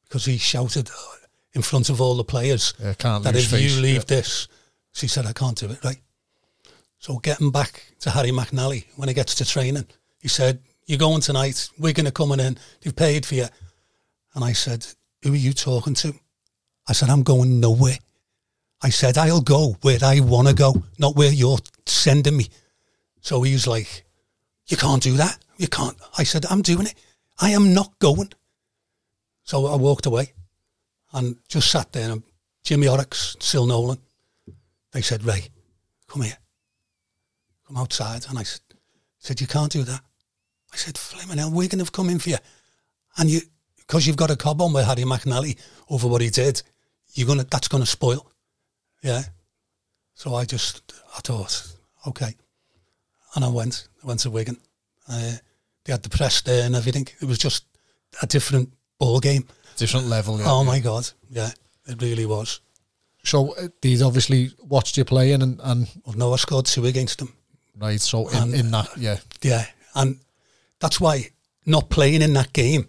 because he shouted uh, in front of all the players Yeah, can't that if face, you leave yeah. this, she said, I can't do it, right? So getting back to Harry McNally, when he gets to training, he said, you're going tonight, we're going to come in, they've paid for you. And I said, who are you talking to? I said, I'm going nowhere. I said, I'll go where I want to go, not where you're sending me. So he was like, you can't do that. You can't. I said, I'm doing it. I am not going. So I walked away and just sat there. And Jimmy Orrocks, Sil Nolan, they said, Ray, come here. Come outside. And I said, said, you can't do that. I said, flaming hell, we're going to come in for you. And you, because you've got a cob on with Harry McNally over what he did, you're gonna, that's going to spoil. Yeah. So I just, I thought, okay. And I went, I went to Wigan. Uh, they had the press there and everything. It was just a different ball game. Different level. Yeah, oh yeah. my God. Yeah, it really was. So uh, these obviously watched you playing and, and Well, no, I scored two against them. right. So in, And- in that, yeah, Yeah, and that's why not playing in that game.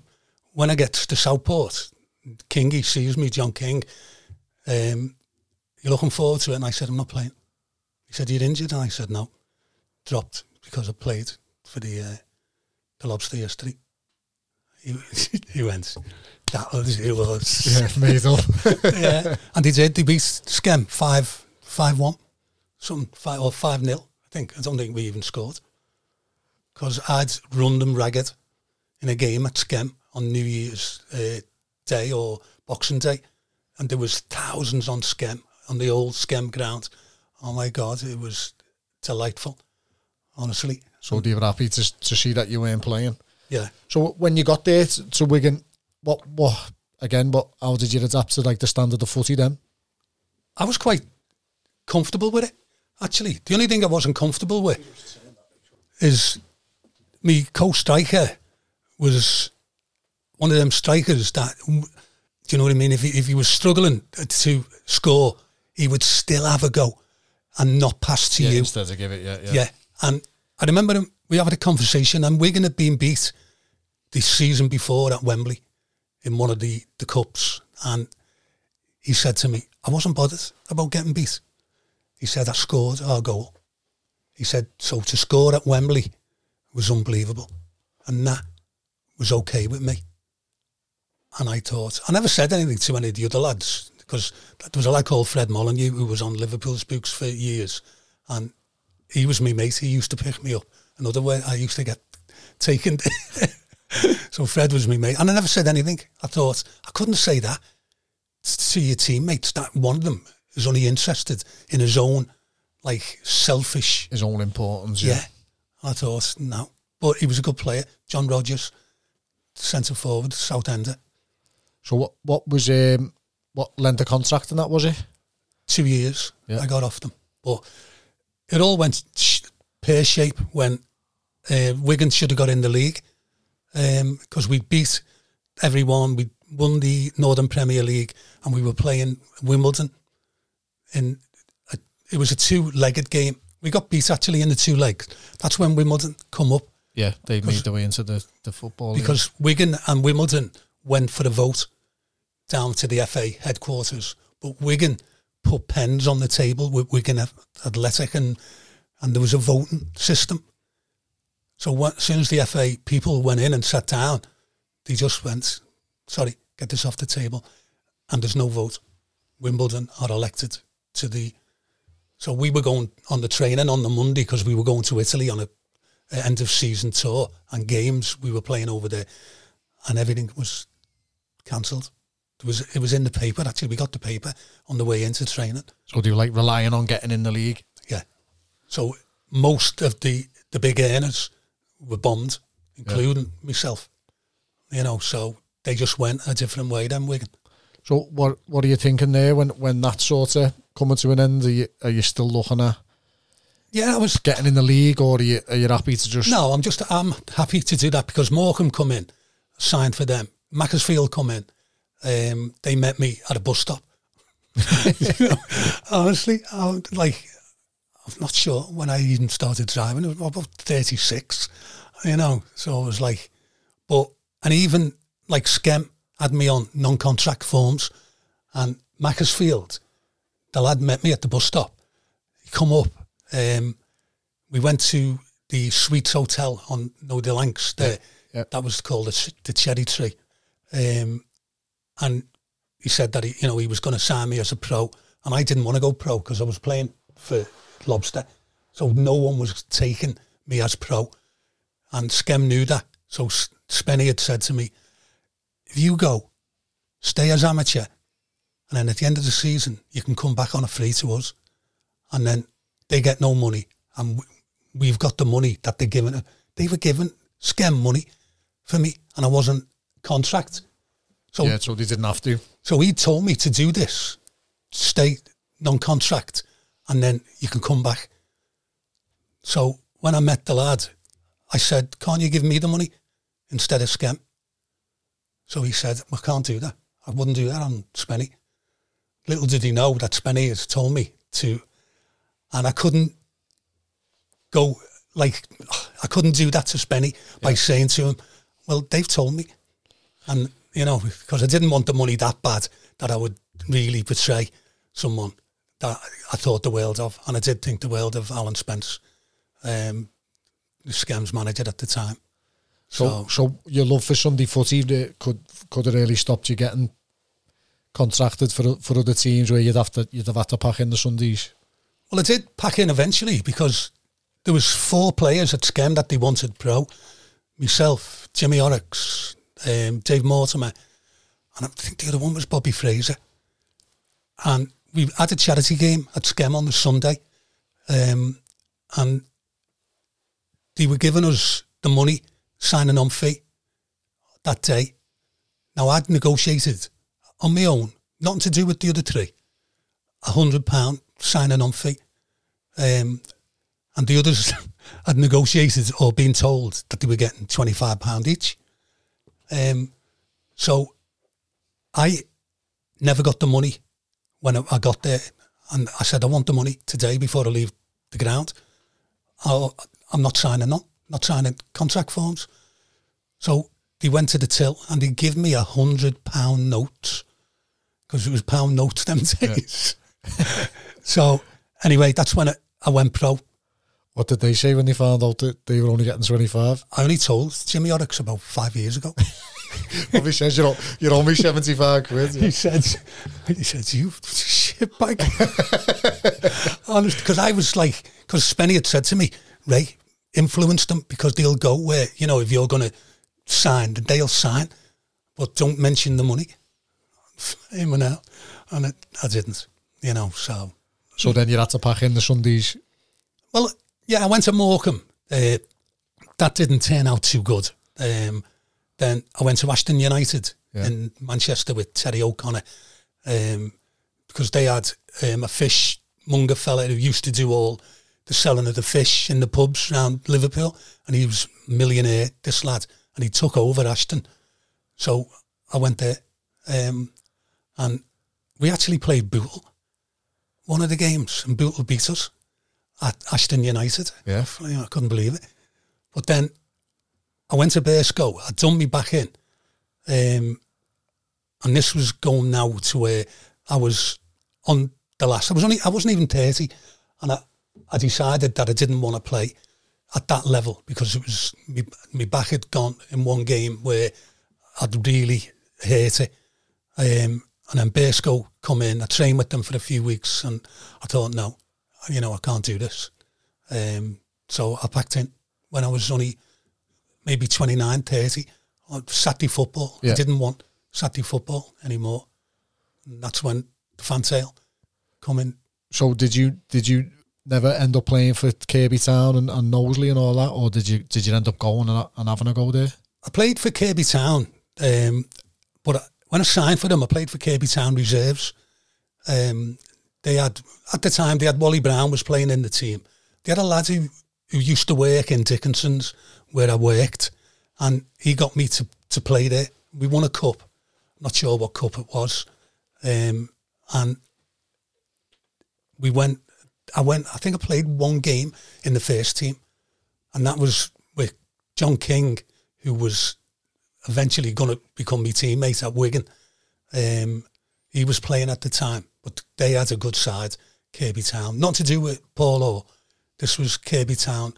When I get to Southport, Kingy sees me, John King. Um, you're looking forward to it, and I said I'm not playing. He said you're injured, and I said no. Dropped because I played for the uh, the Lobster yesterday. He, he went. That was it was yeah, made up. yeah, and they did. They beat Skem five five one, something five or five nil. I think. I don't think we even scored because I'd run them ragged in a game at Skem on New Year's uh, Day or Boxing Day, and there was thousands on Skem on the old Skem ground. Oh my God, it was delightful. Honestly, so they were happy to to see that you weren't playing. yeah. So when you got there to, to Wigan, what what again? What how did you adapt to like the standard of footy then? I was quite comfortable with it. Actually, the only thing I wasn't comfortable with is me co-striker was one of them strikers that, do you know what I mean? If he, if he was struggling to score, he would still have a go and not pass to you. instead of give it, yeah, Yeah. And I remember we had a conversation and Wigan had been beat the season before at Wembley in one of the, the cups. And he said to me, I wasn't bothered about getting beat. He said, I scored our goal. He said, so to score at Wembley was unbelievable. And that was okay with me. And I thought, I never said anything to any of the other lads because there was a lad called Fred Molyneux who was on Liverpool's books for years. And he was my mate. He used to pick me up. Another way I used to get taken. so Fred was my mate. And I never said anything. I thought, I couldn't say that to your teammates that one of them is only interested in his own, like, selfish. His own importance, Yeah. yeah. I thought, no. But he was a good player. John Rogers, centre forward, South Ender. So what what was um what length of contract and that was it? two years. Yeah. I got off them, but it all went pear shape when uh, Wigan should have got in the league because we beat everyone. We won the Northern Premier League, and we were playing Wimbledon. In a, it was a two-legged game. We got beat actually in the two legs. That's when Wimbledon come up Yeah, they made their way into the the football league. because Wigan and Wimbledon went for the vote down to the FA headquarters, but Wigan put pens on the table with Wigan Athletic, and and there was a voting system. So as soon as the FA people went in and sat down, they just went, "Sorry, get this off the table," and there's no vote. Wimbledon are elected to the. So we were going on the training on the Monday because we were going to Italy on a, a end of season tour and games we were playing over there, and everything was cancelled. It was it was in the paper actually. We got the paper on the way into training. So do you like relying on getting in the league? Yeah. So most of the the big earners were bombed, including myself. You know, so they just went a different way then Wigan. So what what are you thinking there when when that sort of coming to an end? Are you, are you still looking at Yeah, I was getting in the league, or are you are you happy to just No, I'm just I'm happy to do that because Morecambe come in, signed for them. Macclesfield come in, um, they met me at a bus stop. You know, honestly, I'm like I'm not sure when I even started driving. I was about 36, you know. So I was like, but and even like Skem had me on non-contract forms, and Macclesfield, the lad met me at the bus stop. He come up. Um, we went to the Suites Hotel on No de Lanks there. yeah. That was called the, the Cherry Tree. Um, and he said that he, you know, he was going to sign me as a pro, and I didn't want to go pro because I was playing for Lobster, so no one was taking me as pro, and Skem knew that. So Spenny had said to me, "If you go, stay as amateur, and then at the end of the season you can come back on a free to us, and then they get no money, and we've got the money that they're giving. They were giving Skem money for me, and I wasn't contract." So yeah? So they didn't have to. so he told me to do this, stay non-contract, and then you can come back. So when I met the lad, I said, "Can't you give me the money instead of Skem?" So he said, "I can't do that. I wouldn't do that on Spenny." Little did he know that Spenny has told me to, and I couldn't go like I couldn't do that to Spenny by saying to him, "Well, they've told me," and you know because I didn't want the money that bad that I would really betray someone that I thought the world of, and I did think the world of Alan Spence, um, the Scams manager at the time. So, so your love for Sunday footy uh, could could have really stopped you getting contracted for for other teams where you'd have to you'd have had to pack in the Sundays. Well, I did pack in eventually because there was four players at Skem that they wanted pro. Myself, Jimmy Oryx, um, Dave Mortimer, and I think the other one was Bobby Fraser. And we had a charity game at Skem on the Sunday, um, and they were giving us the money signing on fee that day. Now I'd negotiated on my own, nothing to do with the other three, a hundred pound signing on fee. Um, and the others had negotiated or been told that they were getting twenty five pound each. Um, so I never got the money when I, got there, and I said I want the money today before I leave the ground. i I'm not signing on, not signing contract forms. So they went to the till and they give me a hundred pound notes because it was pound notes them days. so anyway, that's when I, I went pro. What did they say when they found out that they were only getting twenty five? I only told Jimmy Oryx about five years ago. Probably says you're you're only seventy five quid. he said, he said, you shit bag. Honest, because I was like, because Spenny had said to me, Ray, influence them because they'll go where, you know, if you're going to sign, they'll sign, but don't mention the money. In and out. And it, I didn't, you know, so. So then you had to pack in the Sundays. Well, yeah, I went to Morecambe. Uh, that didn't turn out too good. Um, then I went to Ashton United Yeah. in Manchester with Terry O'Connor um, because they had um, a fish monger fella who used to do all the selling of the fish in the pubs around Liverpool, and he was a millionaire, this lad, and he took over Ashton. So I went there, um, and we actually played Bootle one of the games, and Bootle beat us at Ashton United. Yeah. I couldn't believe it. But then I went to Burscough. I'd done me back in. Um, and this was going now to where I was on the last. I was only. I wasn't even thirty, and I, I decided that I didn't want to play at that level because it was me. My back had gone in one game where I'd really hurt it, um, and then Burscough come in. I trained with them for a few weeks, and I thought, no, you know, I can't do this. Um, so I packed in when I was only maybe 29, 30. Saturday football. Yeah. I didn't want Saturday football anymore. And that's when the fantail come in. So did you did you never end up playing for Kirkby Town and, and Knowsley and all that, or did you did you end up going and, and having a go there? I played for Kirkby Town, um, but I, when I signed for them, I played for Kirkby Town reserves. Um, they had at the time they had Wally Brown was playing in the team. They had a lad who, who used to work in Dickinson's where I worked, and he got me to to play there. We won a cup, not sure what cup it was, um, and we went. I went. I think I played one game in the first team, and that was with John King, who was eventually going to become my teammate at Wigan. Um, he was playing at the time, but they had a good side, Kirkby Town. Not to do with Paul Orr. This was Kirkby Town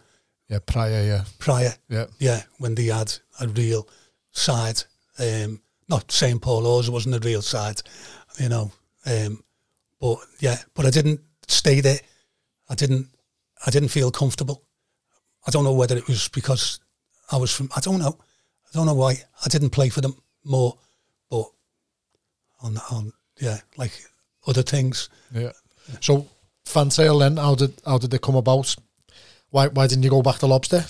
Yeah, prior, yeah, prior, yeah, yeah, when they had a real side. Um, not saying Paul Orr's wasn't a real side, you know. Um, but yeah, but I didn't stay there. I didn't. I didn't feel comfortable. I don't know whether it was because I was from. I don't know. I don't know why I didn't play for them more. But on on yeah, like other things. yeah. So Fantail then, how did how did they come about? Why why didn't you go back to Lobster?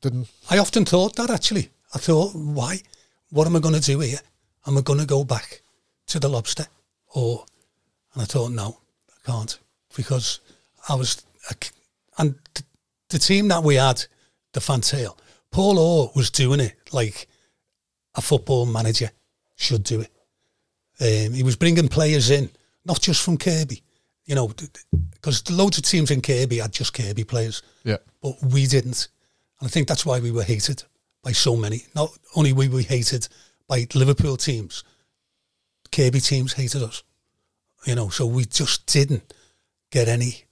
Didn't I often thought that actually. I thought, why? What am I going to do here? Am I going to go back to the lobster? Or, and I thought, no, I can't because I was, I and th- the team that we had, the Fantail, Paul Orr was doing it like a football manager should do it. Um, he was bringing players in, not just from Kirkby, you know, because loads of teams in Kirkby had just Kirkby players yeah but we didn't. And I think that's why we were hated by so many. Not only were we hated by Liverpool teams, Kirkby teams hated us. You know, so we just didn't get any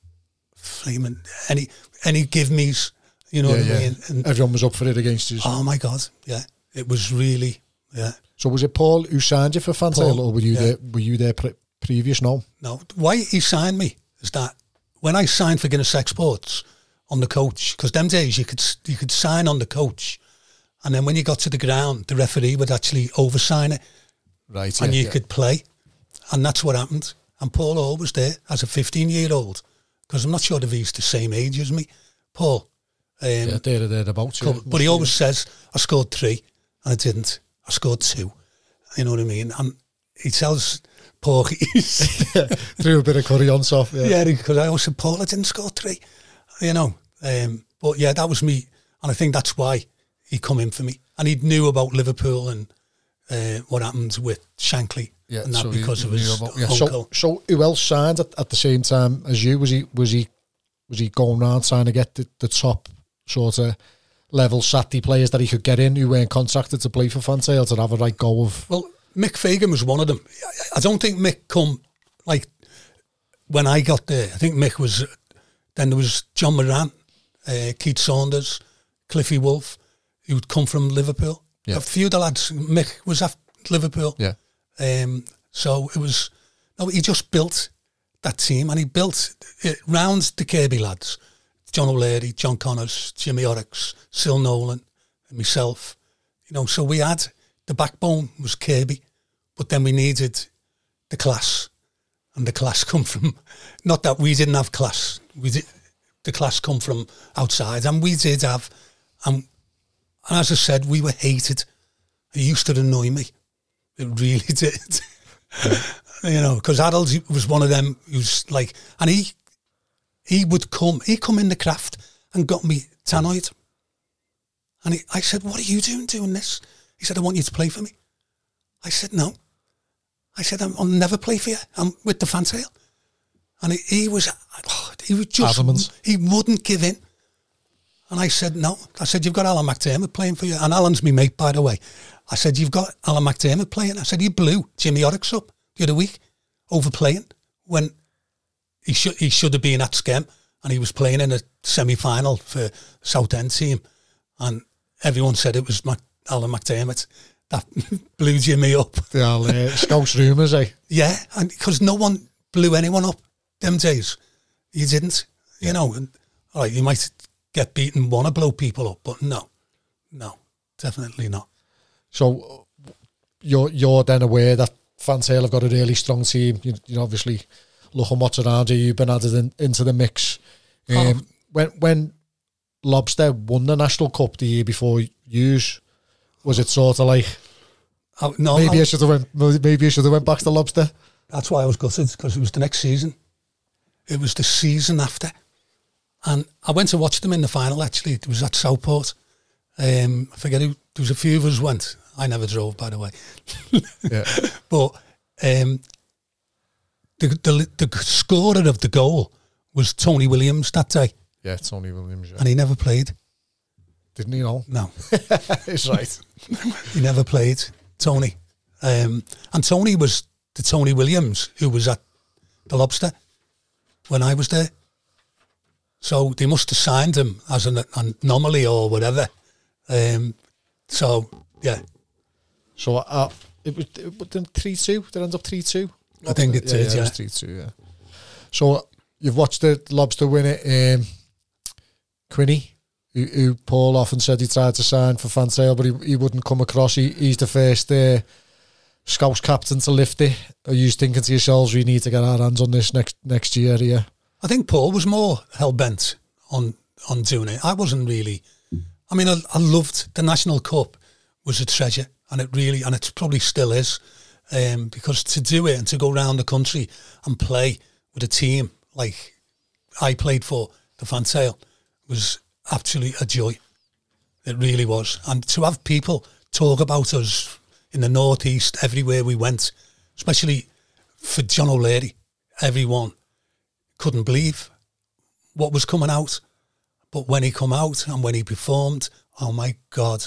flaming any any give me's. You know yeah, what yeah. I mean? And, Everyone was up for it against us. oh my god, yeah, it was really yeah. So was it Paul who signed you for Fantail, Paul, or were you yeah. there? Were you there pre- previous? No. No, why he signed me is that when I signed for Guinness Exports on the coach, because them days you could you could sign on the coach, and then when you got to the ground, the referee would actually oversign it, Right. and yeah, you yeah. could play, and that's what happened. And Paul Hall was there as a 15 year old, because I'm not sure if he's the same age as me, Paul. Um, yeah, there, thereabouts. Yeah. but he always says, I scored three, and I didn't. I scored two. You know what I mean? And he tells Paul, threw a bit of curry on top. Yeah. Yeah, because I also said, Paul, I didn't score three, you know. Um, but yeah, that was me. And I think that's why he come in for me. And he knew about Liverpool and uh, what happened with Shankly Yeah, and that so because he of his about- yeah, so, uncle. so who else signed at, at the same time as you? Was he was he was he going around trying to get the, the top sort of level Saturday players that he could get in who weren't contracted to play for Fantail to have a right go of well, Mick Fagan was one of them. I- don't think Mick come, like, when I got there, I think Mick was, then there was John Moran, uh, Keith Saunders, Cliffy Wolf, who'd come from Liverpool. Yeah. A few of the lads, Mick was at Liverpool. yeah Um, so it was, no, he just built that team and he built it round the Kirkby lads. John O'Leary, John Connors, Jimmy Orix, Sil Nolan, and myself. You know, so we had, the backbone was Kirkby, but then we needed the class. And the class come from, not that we didn't have class, we did, the class come from outside and we did have, and, and as I said, we were hated. It used to annoy me. It really did. you know, because Harold was one of them who's like, and he he would come, he come in the Kraft and got me tannoid. And he, I said, "What are you doing doing this?" He said, "I want you to play for me." I said, "No." I said, "I'm- "I'll never play for you. I'm with the Fantail." And he, he was, oh, he was just, Adamant. he wouldn't give in. And I said, no. I said, you've got Alan McDermott playing for you. And Alan's my mate, by the way. I said, you've got Alan McDermott playing. I said, he blew Jimmy Orix up the other week overplaying when he should he should have been at Skem and he was playing in a semi-final for South End team. And everyone said it was Mac, Alan McDermott that blew Jimmy up. The old uh, Scouse rumours, eh? Yeah, and because no one blew anyone up them days. You didn't, you know. And, all right, you might get beaten, want to blow people up, but no, no, definitely not. So you're you're then aware that Fantail have got a really strong team. You, you know, obviously, look at what's around you. You've been added in, into the mix. Um, Oh. When when Lobster won the National Cup the year before yous, was it sort of like I, no, maybe I- I should have went maybe I should have went back to Lobster? That's why I was gutted because it was the next season. It was the season after, and I went to watch them in the final. Actually, it was at Southport. Um, I forget who. There was a few of us went. I never drove, by the way. Yeah, But um, the, the the scorer of the goal was Tony Williams that day, yeah, Tony Williams. Yeah. and he never played. Didn't he know? No, It's right. he never played. Tony, um, and Tony was the Tony Williams who was at the Lobster when I was there. So they must have signed him as an anomaly or whatever. Um, so yeah, So uh, it was it was three two. Did it end up three two? I think it yeah, did, Yeah, yeah. was three two. Yeah. So you've watched the Lobster win it. Um, Quinny, who, who Paul often said he tried to sign for Fantail, but he, he wouldn't come across. He, he's the first uh, Scouts captain to lift it. Are you thinking to yourselves, we need to get our hands on this next next year? Yeah. I think Paul was more hell bent on on doing it. I wasn't really. I mean, I, I loved the National Cup was a treasure, and it really, and it probably still is, um, because to do it and to go around the country and play with a team like I played for the Fantail was actually a joy. It really was, and to have people talk about us in the northeast everywhere we went, especially for John O'Leary, everyone couldn't believe what was coming out. But when he come out and when he performed, oh my God,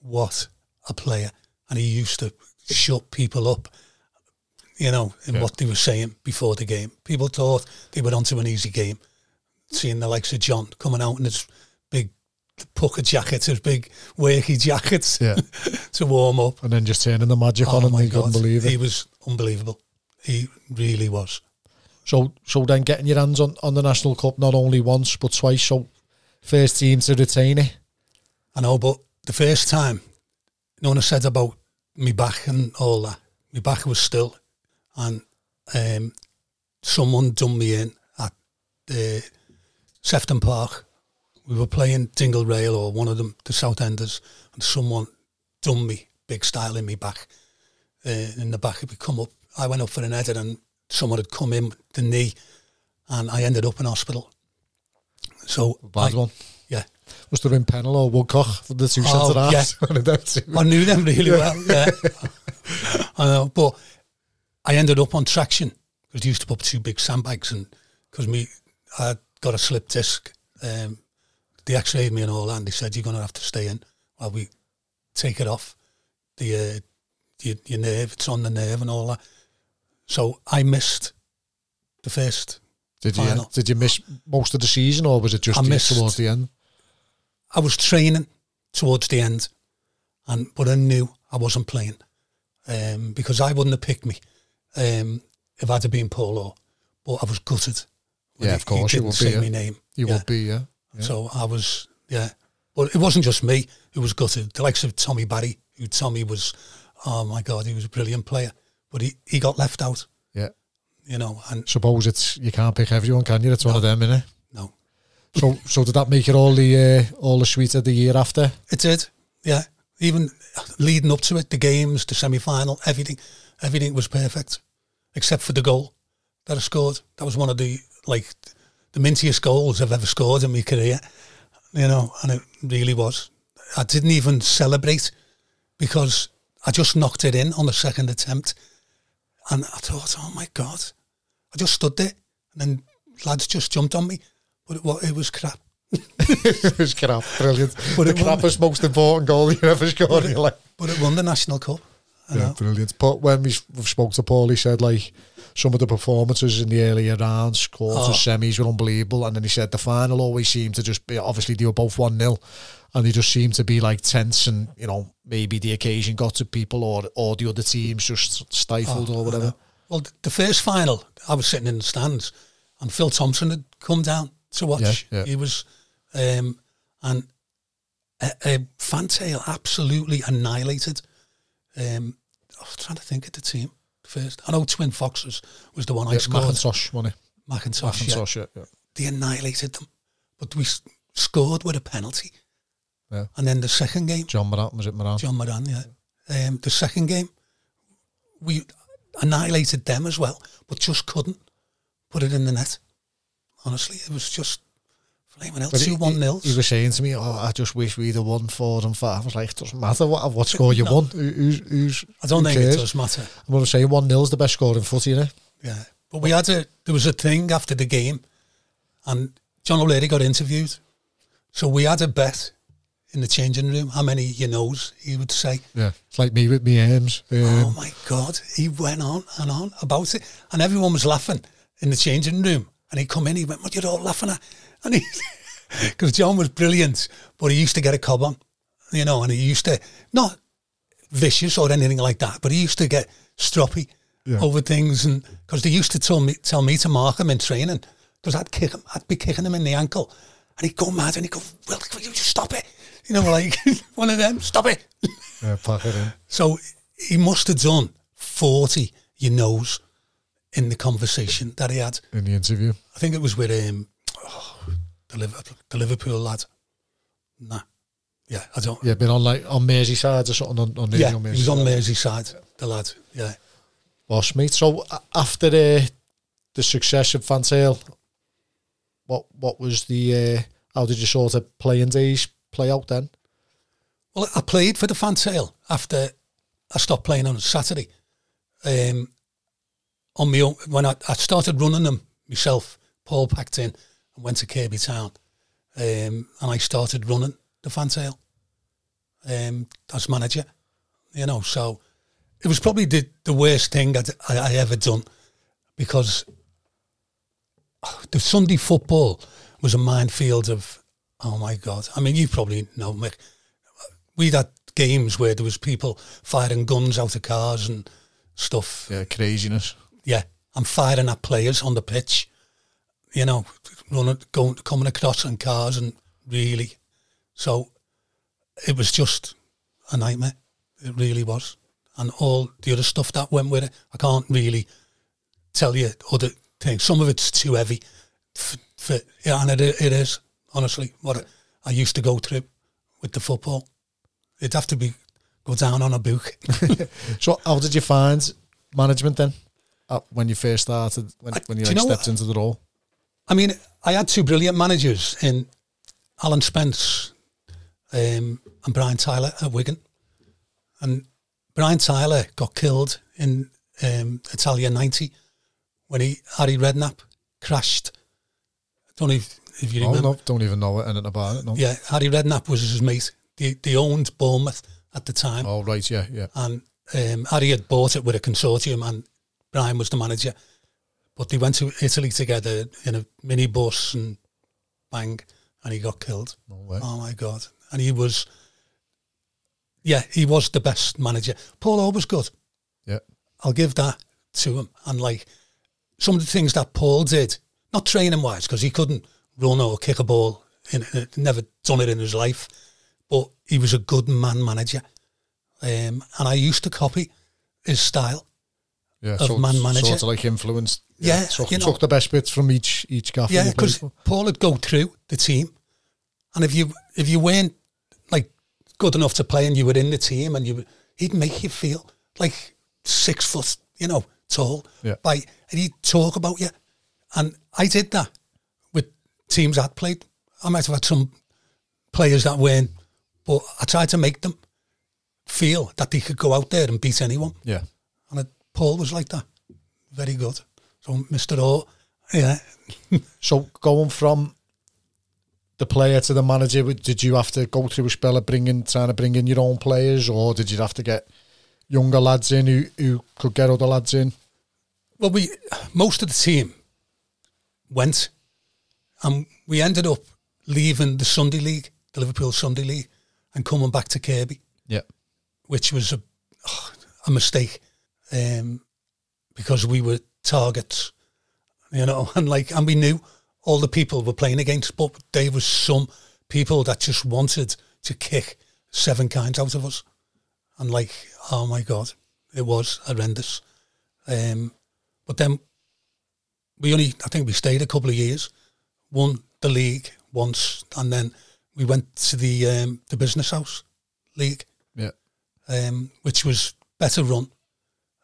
what a player. And he used to shut people up, you know, in Yeah. what they were saying before the game. People thought they were onto an easy game. Seeing the likes of John coming out and his pucker jackets, his big worky jackets Yeah. to warm up. And then just turning the magic on Oh him, my he couldn't believe it. he was unbelievable. He really was. So so then getting your hands on, on the National Cup not only once but twice. So first team to retain it. I know, but the first time, no one said about me back and all that. My back was still, and um, someone done me in at the Sefton Park. We were playing Dingle Rail or one of them, the South Enders, and someone done me big style in me back. Uh, in the back, it would come up. I went up for an header, and someone had come in with the knee, and I ended up in hospital. So Bad I- one. yeah, Must have been Pennell or Woodcock for the two Oh. One of two. I knew them really well. Yeah, I know. But I ended up on traction because used to put two big sandbags and because me, I got a slip disc. Um, they X-rayed me and all that, and they said you're going to have to stay in while we take it off the uh, your, your nerve. It's on the nerve and all that. So I missed the first. Did you did you miss most of the season or was it just I missed- towards the end? I was training towards the end, and but I knew I wasn't playing um, because I wouldn't have picked me um, if I'd have been Polo. But I was gutted. Yeah, of course you say be, yeah. my name. You yeah. would be, yeah. Yeah. So I was, yeah. But it wasn't just me who was gutted. The likes of Tommy Barry, who Tommy was, oh my God, he was a brilliant player. But he, he got left out, yeah. you know, and Suppose it's you can't pick everyone, can you? It's one of them, innit? no. So so did that make it all the uh, all the sweeter the year after? It did, yeah. Even leading up to it, the games, the semi final, everything, everything was perfect, except for the goal that I scored. That was one of the like the mintiest goals I've ever scored in my career, you know, and it really was. I didn't even celebrate because I just knocked it in on the second attempt, and I thought, oh my god, I just stood there, and then lads just jumped on me, but it, wa- it was crap. it was crap, brilliant. But the it won- most important goal you ever scored in your life. But it won the national cup. I yeah, know. brilliant. But when we we spoke to Paul, he said like some of the performances in the earlier rounds, quarters, Oh. semis were unbelievable, and then he said the final always seemed to just be obviously they were both one 0 and they just seemed to be like tense, and you know maybe the occasion got to people or or the other teams just stifled Oh, or whatever. Well, the first final, I was sitting in the stands, and Phil Thompson had come down to watch. Yeah, yeah. He was, um, and uh, uh, Fantail absolutely annihilated. Um, I was trying to think of the team first. I know Twin Foxes was the one I Yeah, scored. Macintosh, wasn't it? Macintosh, yeah. Macintosh, yeah. yeah. They annihilated them, but we scored with a penalty. Yeah. And then the second game, John Moran, was it Moran? John Moran, yeah. Um, the second game, we annihilated them as well, but just couldn't put it in the net. Honestly, it was just flaming else? Two one nils. He was saying to me, "Oh, I just wish we'd have won four and five. I was like, it doesn't matter what what score you No. won. Who- Who's, who's I don't who think cares? it does matter. I'm going to say one 0 is the best score in footy, innit? Yeah, but we had a there was a thing after the game, and John O'Leary got interviewed, so we had a bet in the changing room how many you knows he would say. Yeah, it's like me with me arms. Um, Oh my God. He went on and on about it. And everyone was laughing in the changing room. And he come in, he went, What you all laughing at? And he, because John was brilliant, but he used to get a cob on, you know, and he used to, not vicious or anything like that, but he used to get stroppy Yeah. over things. And because they used to tell me, tell me to mark him in training, because I'd kick him, I'd be kicking him in the ankle. And he'd go mad and he'd go, Well, will you just stop it? You know, like one of them, stop it. yeah, it in. So he must have done 40, you knows, in the conversation that he had. in the interview. I think it was with um, oh, the, Liverpool, the Liverpool lad. Nah. Yeah, I don't. Yeah, been on like on Merseyside or something on, on Yeah, on he was on Merseyside, the lad. Yeah. Boss mate. So after the the success of Fantail, what what was the uh, how did you sort of playing days play out then? Well, I played for the Fantail after I stopped playing on Saturday. Um, on my own, when I, I started running them myself, Paul packed in and went to Kirkby Town, um, and I started running the Fantail um, as manager. You know, so it was probably the, the worst thing I'd, I, I ever done because the Sunday football was a minefield of oh my god. I mean, you probably know Mick we'd had games where there was people firing guns out of cars and stuff. Yeah, craziness. Yeah, and firing at players on the pitch. You know, running, going, coming across in cars and really. So it was just a nightmare. It really was, and all the other stuff that went with it. I can't really tell you other things. Some of it's too heavy. For, for, yeah, and it, it is honestly what I used to go through with the football. It'd have to be go down on a book. So how did you find management then? Uh, when you first started, when, I- when you like, you know stepped into the role? I mean, I had two brilliant managers in Alan Spence um, and Brian Tiler at Wigan. And Brian Tiler got killed in um, Italia 90 when he Harry Redknapp crashed. I don't know if, if you Oh, no, don't even know anything about it. No. Yeah, Harry Redknapp was his mate. They, they owned Bournemouth at the time. Oh right, yeah, yeah. and um, Harry had bought it with a consortium, and Brian was the manager. But they went to Italy together in a minibus, and bang, and he got killed. No way. Oh my god! And he was, yeah, he was the best manager. Paul O was good. Yeah, I'll give that to him. And like some of the things that Paul did, not training wise, because he couldn't run or kick a ball, in, in, never done it in his life, but he was a good man manager. Um, and I used to copy his style. Yeah. Of man manager. sort of like influenced. Yeah, took, you know- took the best bits from each each gaffer. Yeah, because. Paul would go through the team, and if you if you weren't like good enough to play and you were in the team, and you he'd make you feel like six foot, you know, tall. Yeah. By and he'd talk about you, and I did that with teams I'd played. I might have had some players that weren't, but I tried to make them feel that they could go out there and beat anyone. yeah. Paul was like that, very good. So Mr. O, yeah, So going from the player to the manager, did you have to go through a spell of bringing, trying to bring in your own players, or did you have to get, younger lads in who, who could get other lads in? Well, we most of the team went, and we ended up leaving the Sunday League, the Liverpool Sunday League, and coming back to Kirkby, Yeah. which was a oh, a mistake, um, because we were targets, you know, and like, and we knew all the people we're playing against, but there was some people that just wanted to kick seven kinds out of us, and like, oh my god, it was horrendous. Um, but then we only, I think we stayed a couple of years, won the league once, and then we went to the um, the business house league, Yeah. um, which was better run.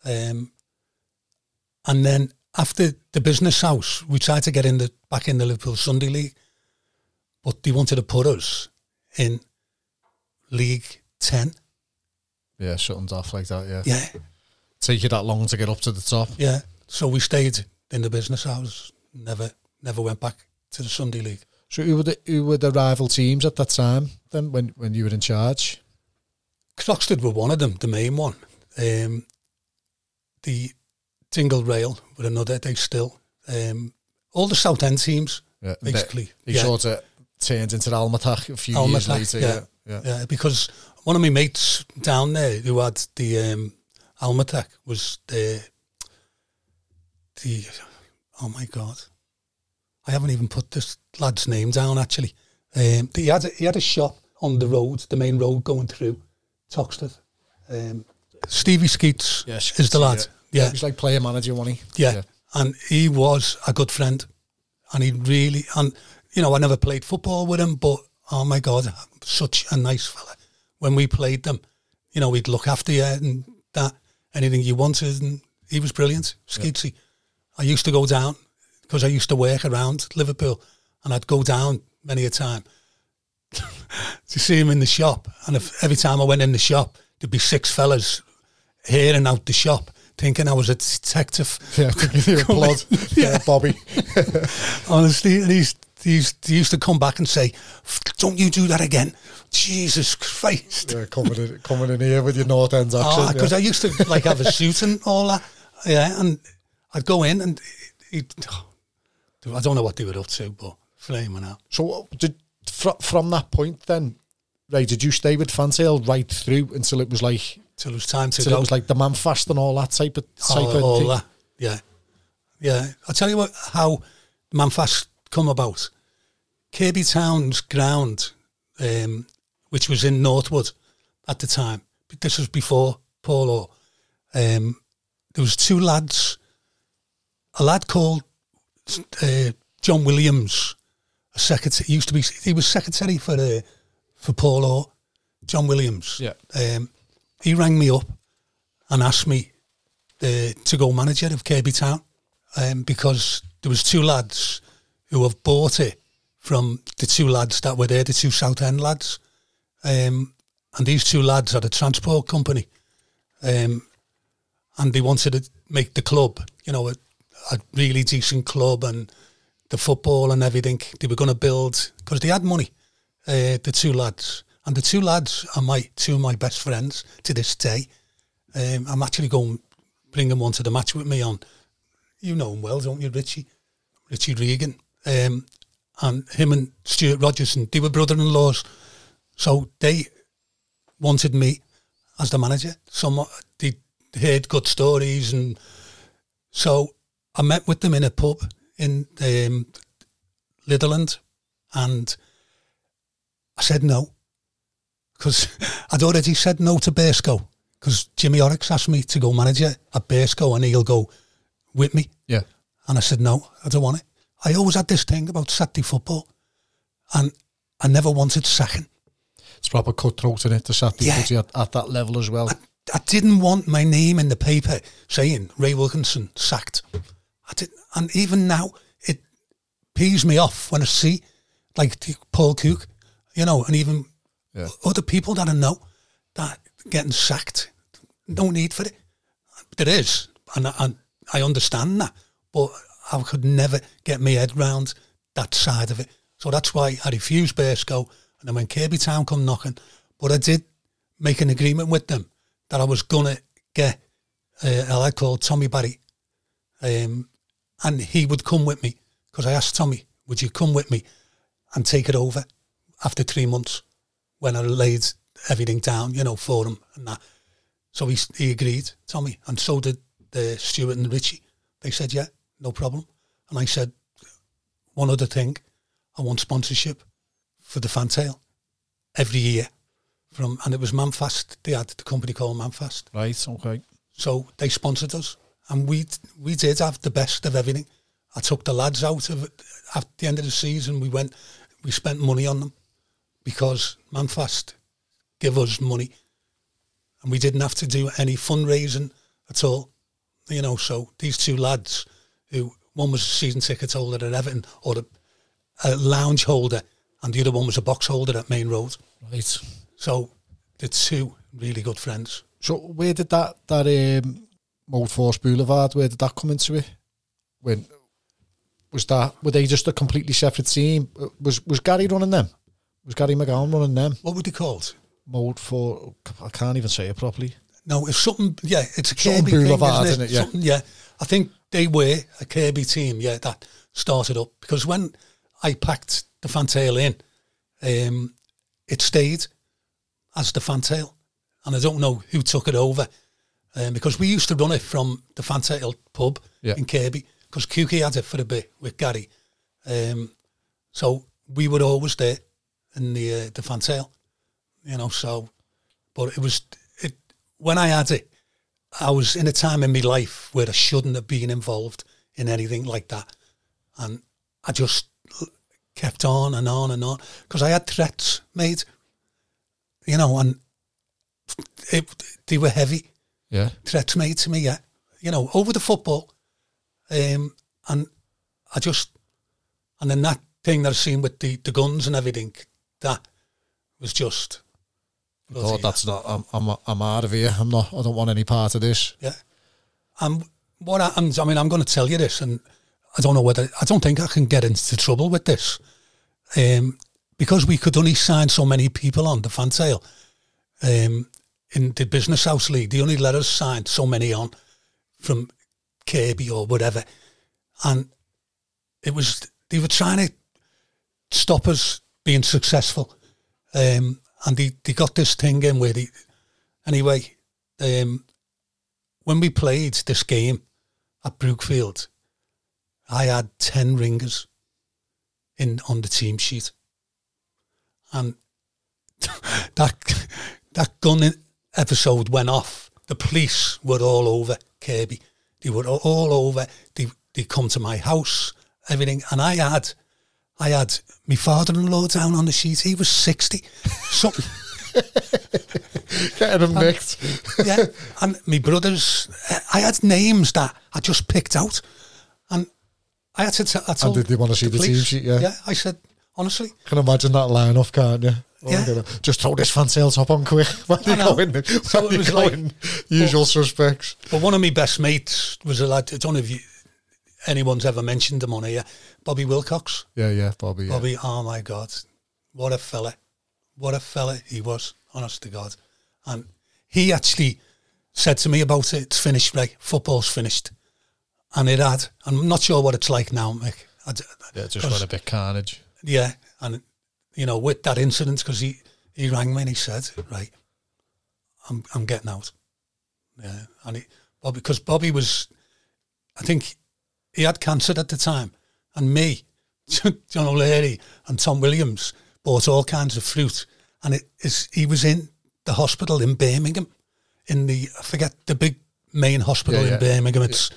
Um, and then after the business house, we tried to get in the back in the Liverpool Sunday League, but they wanted to put us in League Ten. Yeah, something's off like that, yeah. Yeah, Take you that long to get up to the top. yeah. So we stayed in the business house. Never, never went back to the Sunday League. So who were the who were the rival teams at that time then when, when you were in charge? Croxteth were one of them, the main one. Um, the Dingle Rail were another. They still um, all the South End teams Yeah. basically. He yeah, sort of turned into the Almatach a few years later. yeah. Yeah. yeah. because one of my mates down there who had the um, Almatech was the the oh my god, I haven't even put this lad's name down actually. Um, he had a, he had a shop on the road, the main road going through Toxteth. Um, Stevie Skeets Yeah, is the lad. Yeah. Yeah, He was like player manager, wasn't he? yeah. And he was a good friend. And he really, and, you know, I never played football with him, but oh my God, such a nice fella. When we played them, you know, he'd look after you and that, anything you wanted. And he was brilliant, Skeetsy. I used to go down because I used to work around Liverpool and I'd go down many a time to see him in the shop. And if, every time I went in the shop, there'd be six fellas here and out the shop thinking I was a detective. Yeah, give you plod. yeah, Bobby. Honestly, and he's, he used to come back and say, "Don't you do that again?" Jesus Christ! Yeah, coming in, coming in here with your North End ah, accent. Because yeah. I used to like have a suit and all that. Yeah, and I'd go in and he, I don't know what they were up to, but flaming out. So did fr- from that point then, right? Did you stay with Fantail right through until it was like Till it was time to until go. it was like the man fast and all that type of type all, of all thing? that. Yeah, yeah. I'll tell you what, how Manfast come about. Kirkby Town's ground, um, which was in Northwood at the time. but This was before Polo. Um, there was two lads. A lad called uh, John Williams, a secretary. He used to be. He was secretary for uh, for Polo. John Williams. Yeah. Um, he rang me up and asked me uh, to go manager of Kirkby Town um, because there was two lads who have bought it from the two lads that were there, the two South End lads. Um, and these two lads had a transport company. Um, and they wanted to make the club, you know, a, a really decent club and the football and everything. They were going to build, because they had money, uh, the two lads. And the two lads are my two of my best friends to this day. Um, I'm actually going bring them onto the match with me on. You know him well, don't you, Richie? Richie Regan. Um, and him and Stuart Rogers, and they were brother-in-laws. So they wanted me as the manager. Some they heard good stories, and so I met with them in a pub in um, Litherland, and I said no because I'd already said no to Burscough because Jimmy Horrocks asked me to go manager at Burscough and he'll go with me. Yeah. And I said, no, I don't want it. I always had this thing about Saturday football and I never wanted sacking. It's proper cutthroat in it, the Saturday Yeah. at, at that level as well. I didn't want my name in the paper saying Ray Wilkinson sacked. I did, and even now it pees me off when I see like Paul Cook, you know, and even Yeah. other people that I know that getting sacked. No need for it. There is, and I, I understand that, but I could never get my head round that side of it. So that's why I refused Burscough, and then when Kirkby Town come knocking, but I did make an agreement with them that I was gonna get uh, a lad called Tommy Barry, um, and he would come with me because I asked Tommy, "Would you come with me and take it over after three months when I laid everything down, you know, for him and that?" So he he agreed, Tommy, and so did the Stuart and Richie. They said, "Yeah, no problem," and I said, "One other thing, I want sponsorship for the fantail every year." From and it was Manfast. They had the company called Manfast. Right, okay. So they sponsored us, and we we did have the best of everything. I took the lads out of it at the end of the season. We went, we spent money on them because Manfast give us money, and we didn't have to do any fundraising at all. You know, so these two lads, who one was a season ticket holder at Everton or a, a lounge holder, and the other one was a box holder at Main Road. Right. So the two really good friends. So where did that that um, Mode Force Boulevard? Where did that come into it? When was that? Were they just a completely separate team? Uh, Was was Gary running them? Was Gary McGowan running them? What were they called? Mode for I can't even say it properly. No, it's something. Yeah, it's a Something Kirkby thing, Boulevard, isn't it? isn't it? Yeah. Something, yeah. I think they were a Kirkby team. Yeah, that started up because when I packed the fantail in, um, it stayed as the fantail, and I don't know who took it over um, because we used to run it from the fantail pub Yeah. in Kirkby because Kooky had it for a bit with Gary, um, so we were always there in the uh, the fantail, you know. So, but it was it when I had it, I was in a time in my life where I shouldn't have been involved in anything like that, and I just kept on and on and on because I had threats made, you know, and it, they were heavy Yeah. threats made to me, yeah, you know, over the football, um, and I just and then that thing that I've seen with the, the guns and everything, that was just. Oh, that's not. I'm, I'm I'm out of here. I'm not. I don't want any part of this. Yeah. And what I, I'm, I mean, I'm going to tell you this, and I don't know whether I don't think I can get into trouble with this, um, because we could only sign so many people on the fantail. Um, in the business house league, they only let us sign so many on from Kirkby or whatever, and it was they were trying to stop us being successful, um, and they, they got this thing in where they anyway. Um, when we played this game at Brookfield, I had 10 ringers in on the team sheet. And that that gun episode went off. The police were all over Kirkby. They were all- over. They they come to my house, everything. And I had I had my father-in-law down on the sheet. He was 60. Something Getting them mixed. yeah. And my brothers, I had names that I just picked out, and I had to. T- I told did they wanna see the team sheet? Yeah. yeah. I said honestly, Can imagine that line off, can't you? Oh, Yeah. Gonna- Just throw this fan sales top on quick. When I you know. go in, So when it you was go like- usual suspects. but one of my best mates was a lad. I don't know if you, anyone's ever mentioned him on here, Bobby Wilcox. Yeah, yeah, Bobby. Yeah. Bobby, oh my god, what a fella, what a fella he was. Honest to God, and he actually said to me about it. It's finished, right? Football's finished, and it had. I'm not sure what it's like now, Mick. I d- Yeah, just went a bit carnage. Yeah, and you know, with that incident, because he he rang me and he said, "Right, I'm I'm getting out." Yeah, and he Bobby because Bobby was, I think, he had cancer at the time, and me, John O'Leary, and Tom Williams bought all kinds of fruit, and it is he was in the hospital in Birmingham, in the I forget the big main hospital Yeah, yeah. in Birmingham. It's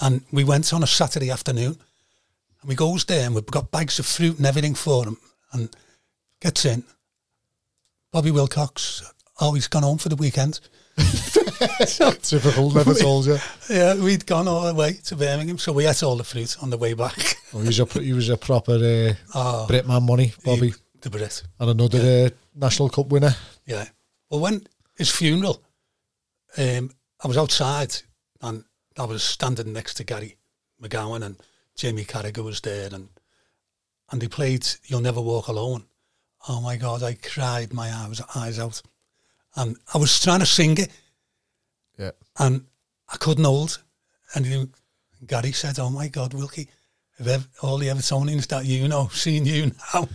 and we went on a Saturday afternoon. And we goes there and we've got bags of fruit and everything for him. And gets in. Bobby Wilcox, oh, he's gone home for the weekend. Typical, never told you. Yeah, we'd gone all the way to Birmingham. So we ate all the fruit on the way back. Oh, he, was a, he was a proper uh, Oh, Britman money, Bobby. he- the Brit. and another uh, National Cup winner. Yeah. Well, when his funeral, um, I was outside and I was standing next to Gary McGowan and Jamie Carragher was there and and they played You'll Never Walk Alone. Oh my God, I cried my eyes, eyes out. And I was trying to sing it Yeah. and I couldn't hold. And he- Gary said, "Oh my God, Wilkie, if ev- all the Evertonians that you know, seeing you now."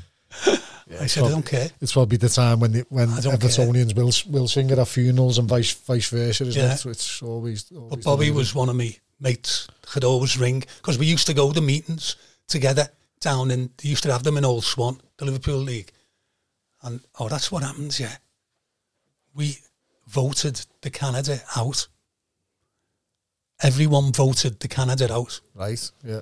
Yeah, I said, "I don't care." It's probably the time when the, when care. Evertonians will will sing at our funerals and vice vice versa, isn't Yeah. it? So it's always. always But Bobby was one of me mates. Could always ring because we used to go to meetings together down in. They used to have them in Old Swan, the Liverpool League, and oh, that's what happens. Yeah, we voted the Canada out. Everyone voted the Canada out. right. Yeah,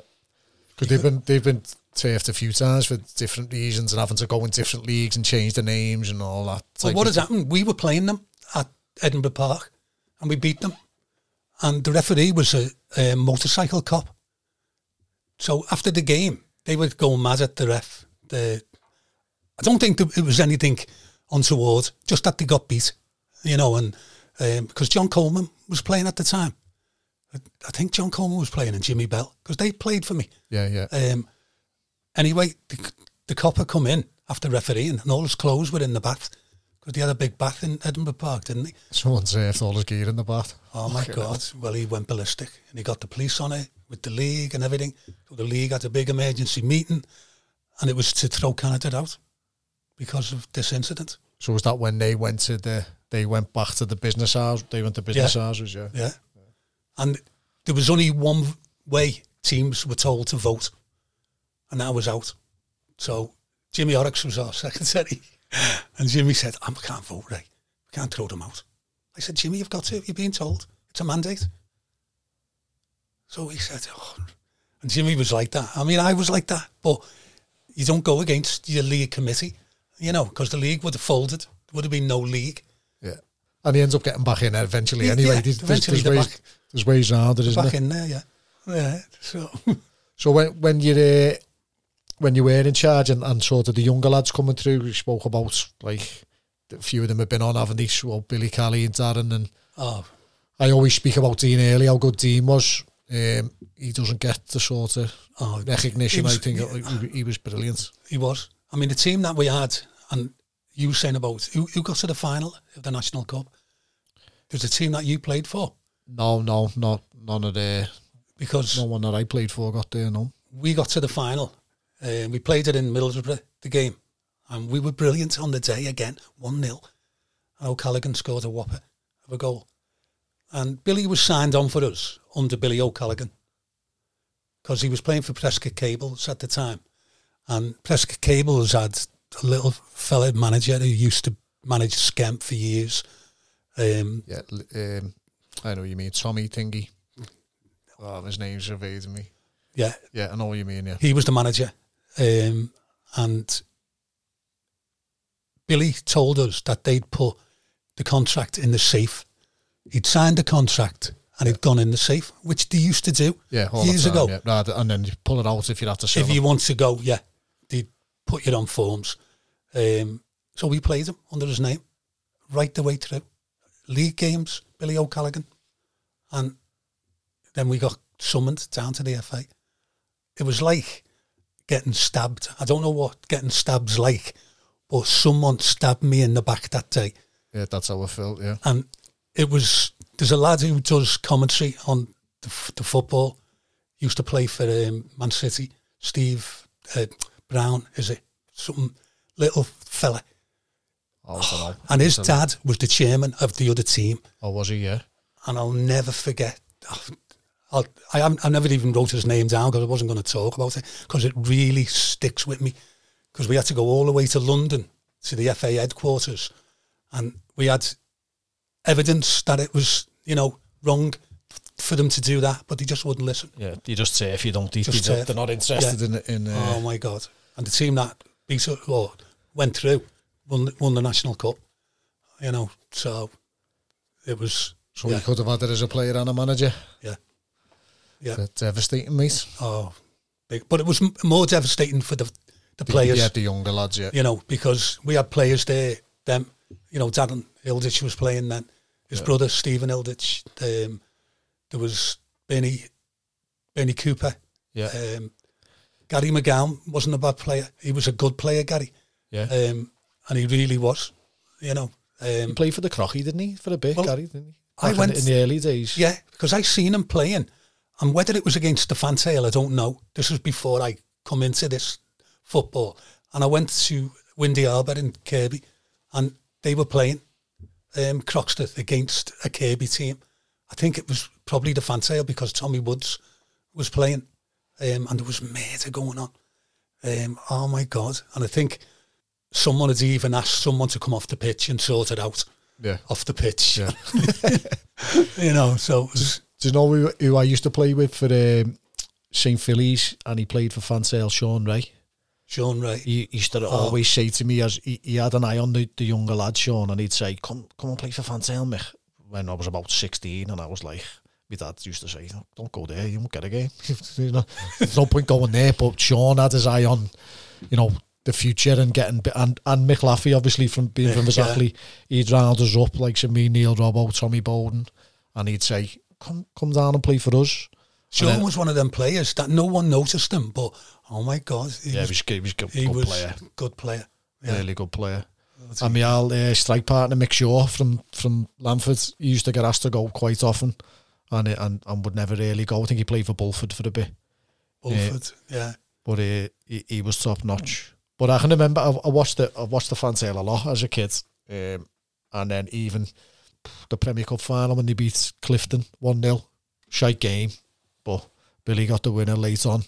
because they've been they've been turfed a few times for different reasons and having to go in different leagues and change the names and all that. Type what has happened? We were playing them at Edinburgh Park, and we beat them. And the referee was a, a motorcycle cop. So after the game, they were going mad at the ref. The I don't think it was anything untoward, just that they got beat, you know. And because John Coleman was playing at the time, I, I think John Coleman was playing and Jimmy Bell because they played for me. Yeah, yeah. Um, anyway, the, the copper come in after refereeing and all his clothes were in the bath because they had a big bath in Edinburgh Park, didn't they? Someone turfed all his gear in the bath. Oh my Fucking God. Well, he went ballistic and he got the police on it with the league and everything. So the league had a big emergency meeting and it was to throw Canada out because of this incident. So was that when they went to the they went back to the business hours? They went to business Yeah. houses, yeah. Yeah. And there was only one way teams were told to vote, and that was out. So Jimmy Horrocks was our secretary, and Jimmy said, I can't vote, Ray. We can't throw them out. I said, Jimmy, you've got to. You're being told. It's a mandate. So he said, oh. and Jimmy was like that. I mean, I was like that, but you don't go against your league committee, you know, because the league would have folded. There would have been no league. And he ends up getting back in there eventually Yeah, anyway. yeah, There's, eventually there's, they're ways, back. there's ways around it, isn't Back there? in there, yeah. Yeah. So So when when you uh, when you were in charge and, and sort of the younger lads coming through, you spoke about like a few of them have been on, haven't they? So Billy Kelly and Darren and oh I always speak about Dean Early, how good Dean was. Um, he doesn't get the sort of Oh, recognition. was- I think yeah. he, he was brilliant. He was. I mean, the team that we had, and you were saying about who, who got to the final of the National Cup. There's a team that you played for No, no, not none of the because no one that I played for got there. No, we got to the final. Uh, we played it in Middlesbrough, the game, and we were brilliant on the day again, 1 0. And O'Callaghan scored a whopper of a goal. And Billy was signed on for us under Billy O'Callaghan because he was playing for Prescot Cables at the time. And Prescot Cables had a little fella manager who used to manage Skem for years. Um, yeah, um, I know you mean. Tommy Thingy. Oh, his name's evading me. yeah, Yeah, I know what you mean. Yeah, he was the manager. Um, and Billy told us that they'd put the contract in the safe. He'd signed the contract and it'd gone in the safe, which they used to do yeah, years time, ago. Yeah. And then you pull it out if you have to If them. you want to go, yeah, put you on forms. Um, so we played him under his name right the way through. League games, Billy O'Callaghan. And then we got summoned down to the FA. It was like getting stabbed. I don't know what getting stabbed's like, but someone stabbed me in the back that day. Yeah, that's how I felt. Yeah, And it was, there's a lad who does commentary on the, f- the football, used to play for um, Man City, Steve uh, Brown, is it? Something little fella. Don't. And his dad was the chairman of the other team. Oh, was he? Yeah. And I'll never forget. I'll, I, haven't- I never even wrote his name down because I wasn't going to talk about it because it really sticks with me. Because we had to go all the way to London to the FA headquarters, and we had evidence that it was, you know, wrong for them to do that, but they just wouldn't listen. Yeah, you just say if you don't, they, just they, they're not interested in in. Uh, oh my god! And the team that beat or went through won the- won the national cup. You know, so it was so yeah. you could have had it as a player and a manager. yeah, yeah. But devastating, mate. Oh, big. But it was m- more devastating for the the players, Yeah, the younger lads. Yeah, you know, because we had players there. Them, you know, Darren Ilditch was playing then. His Yeah. brother Stephen Ilditch. Um, there was Benny, Benny Cooper. yeah, Um, Gary McGowan wasn't a bad player. He was a good player, Gary, yeah. um, and he really was. You know, he um, played for the Crocky, didn't he? For a bit, Well, Gary, didn't he? I Back in- went in, the early days. Yeah, because I seen him playing, and whether it was against the Fantail, I don't know. This was before I come into this football, and I went to Windy Harbour in Kirkby, and they were playing um, Croxteth against a Kirkby team. I think it was probably the Fantail because Tommy Woods was playing, um, and there was murder going on. Um, oh my god! And I think someone had even asked someone to come off the pitch and sort it out Yeah. off the pitch. Yeah. you know, so it was, Do you know who, who I used to play with for um, St. Phillies and he played for Fansale, Sean Ray? Sean Ray. He, he used to Oh. always say to me, as he, he had an eye on the, the younger lad, Sean, and he'd say, come come and play for Fansale, Mick. When I was about 16 and I was like, my dad used to say, don't go there, you won't get a game. You know, There's no point going there. But Sean had his eye on, you know, the future and getting, and, and Mick Laffey, obviously, from being from Yeah. exactly, he'd round us up, like some me, Neil Robbo, Tommy Bowden, and he'd say, come come down and play for us. Sean then- was one of them players that no one noticed him, but oh my god, he Yeah, he was, he was a good, he good was player. good player. Yeah. really good player. And my old uh, strike partner Mick Shaw from from Lamford, he used to get asked to go quite often, and uh, and and would never really go. I think he played for Bulford for a bit, Bulford, yeah. but uh, he he was top notch. But I can remember I, I watched the I watched the fan sale a lot as a kid, um, and then even the Premier Cup final when they beat Clifton one 0 shite game, but Billy got the winner late on,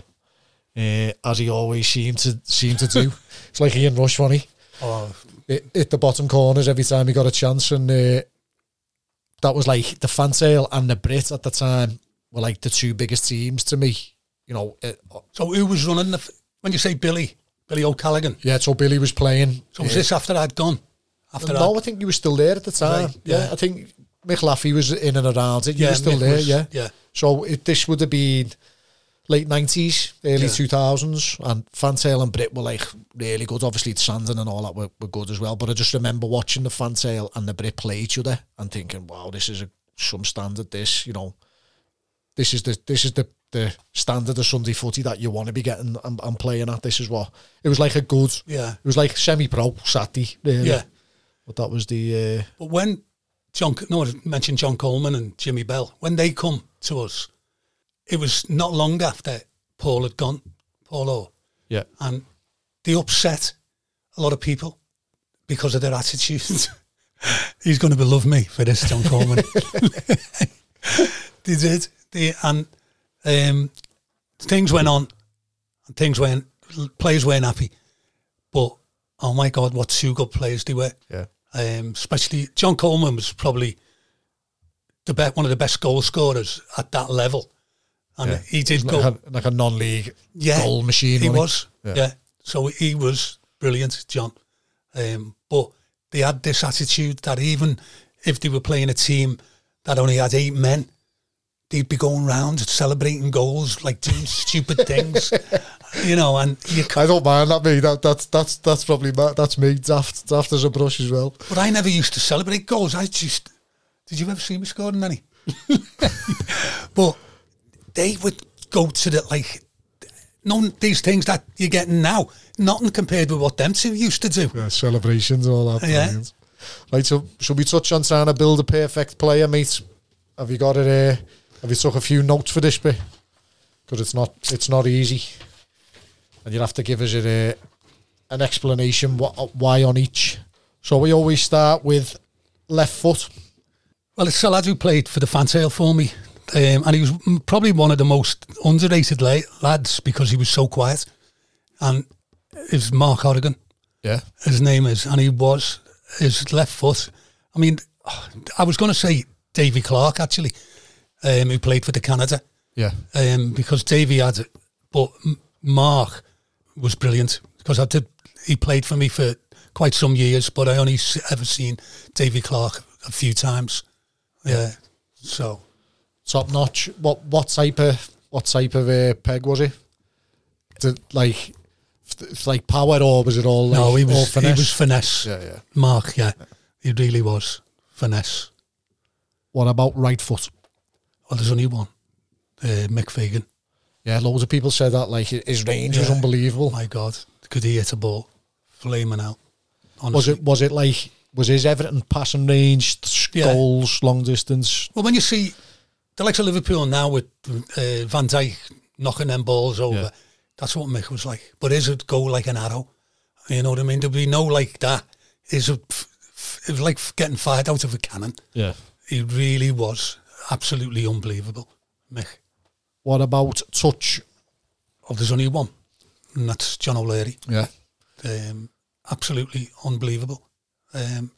uh, as he always seemed to seemed to do. it's like Ian Rush funny Oh, hit, hit the bottom corners every time he got a chance, and uh, that was like the Fansale and the Brit at the time were like the two biggest teams to me. You know, it, so who was running the? When you say Billy, Billy O'Callaghan. yeah. So Billy was playing. So was uh, this after I'd gone? After no, I, I think he was still there at the time. Right, yeah. yeah. I think Mick Laffey was in and around it. Yeah, still Mick there. was- yeah, yeah. So it, this would have been late nineties, early Yeah. two thousands, and Fantail and Brit were like really good. Obviously, Sandon and all that were, were good as well. But I just remember watching the Fantail and the Brit play each other and thinking, "Wow, this is a some standard. This, you know, this is the this is the the standard of Sunday footy that you want to be getting and, and playing at. This is what it was like a good. Yeah. It was like semi-pro Saturday, really. Yeah. But that was the uh, But when John, no, I mentioned John Coleman and Jimmy Bell, when they come to us, it was not long after Paul had gone, Paulo, yeah. and they upset a lot of people because of their attitude. He's going to love me for this, John Coleman. they did, they, and um, things went on, and things went. Players weren't happy, but oh my God, what two good players they were! Yeah. Um, especially John Coleman was probably the be- one of the best goal scorers at that level, and Yeah. he did Like go a, like a non-league yeah, goal machine. He was, Yeah. yeah. So he was brilliant, John. Um, but they had this attitude that even if they were playing a team that only had eight men, they'd be going round celebrating goals, like doing stupid things, you know. And you, c- I don't mind that me. That that's that's that's probably my, that's me. Daft daft as a brush as well. but I never used to celebrate goals. I just did you ever see me scoring any? but they would go to the like none these things that you're getting now. Nothing compared with what them two used to do. Yeah, celebrations and all that. Yeah. brilliant. Right. So should we touch on trying to build a perfect player, mate? Have you got it? Uh, have you took a few notes for this bit? Because it's not it's not easy, and you'll have to give us a, uh, an explanation what why on each. So we always start with left foot. Well, it's a lad who played for the Fantail for me, um, and he was probably one of the most underrated la- lads because he was so quiet. And it's Mark Oregon, Yeah. his name is, and he was his left foot. I mean, I was going to say Davy Clark actually, um, who played for the Canada, Yeah. um, because Davy had it, but Mark was brilliant because I did. He played for me for quite some years, but I only ever seen Davy Clark a few times. Yeah, so top notch. What what type of what type of uh, peg was it? Did, like like power or was it all like no, he was he finesse? was finesse. yeah, yeah. Mark, yeah, he really was finesse. What about right foot? Well, there's only one, uh, Mick Fagan. Yeah, loads of people said that like his range was Yeah. unbelievable. My God, could he hit a ball, flaming out? Was it was it like was his everything passing range, Yeah. goals, long distance. Well, when you see the likes of Liverpool now with uh, Van Dijk knocking them balls over, Yeah. that's what Mick was like. But is it go like an arrow? You know what I mean? There'd be no like that. Is it, it was like getting fired out of a cannon. Yeah. He really was absolutely unbelievable, Mick. What about touch? Oh, there's only one, and that's John O'Leary. Yeah. um, absolutely unbelievable. Um,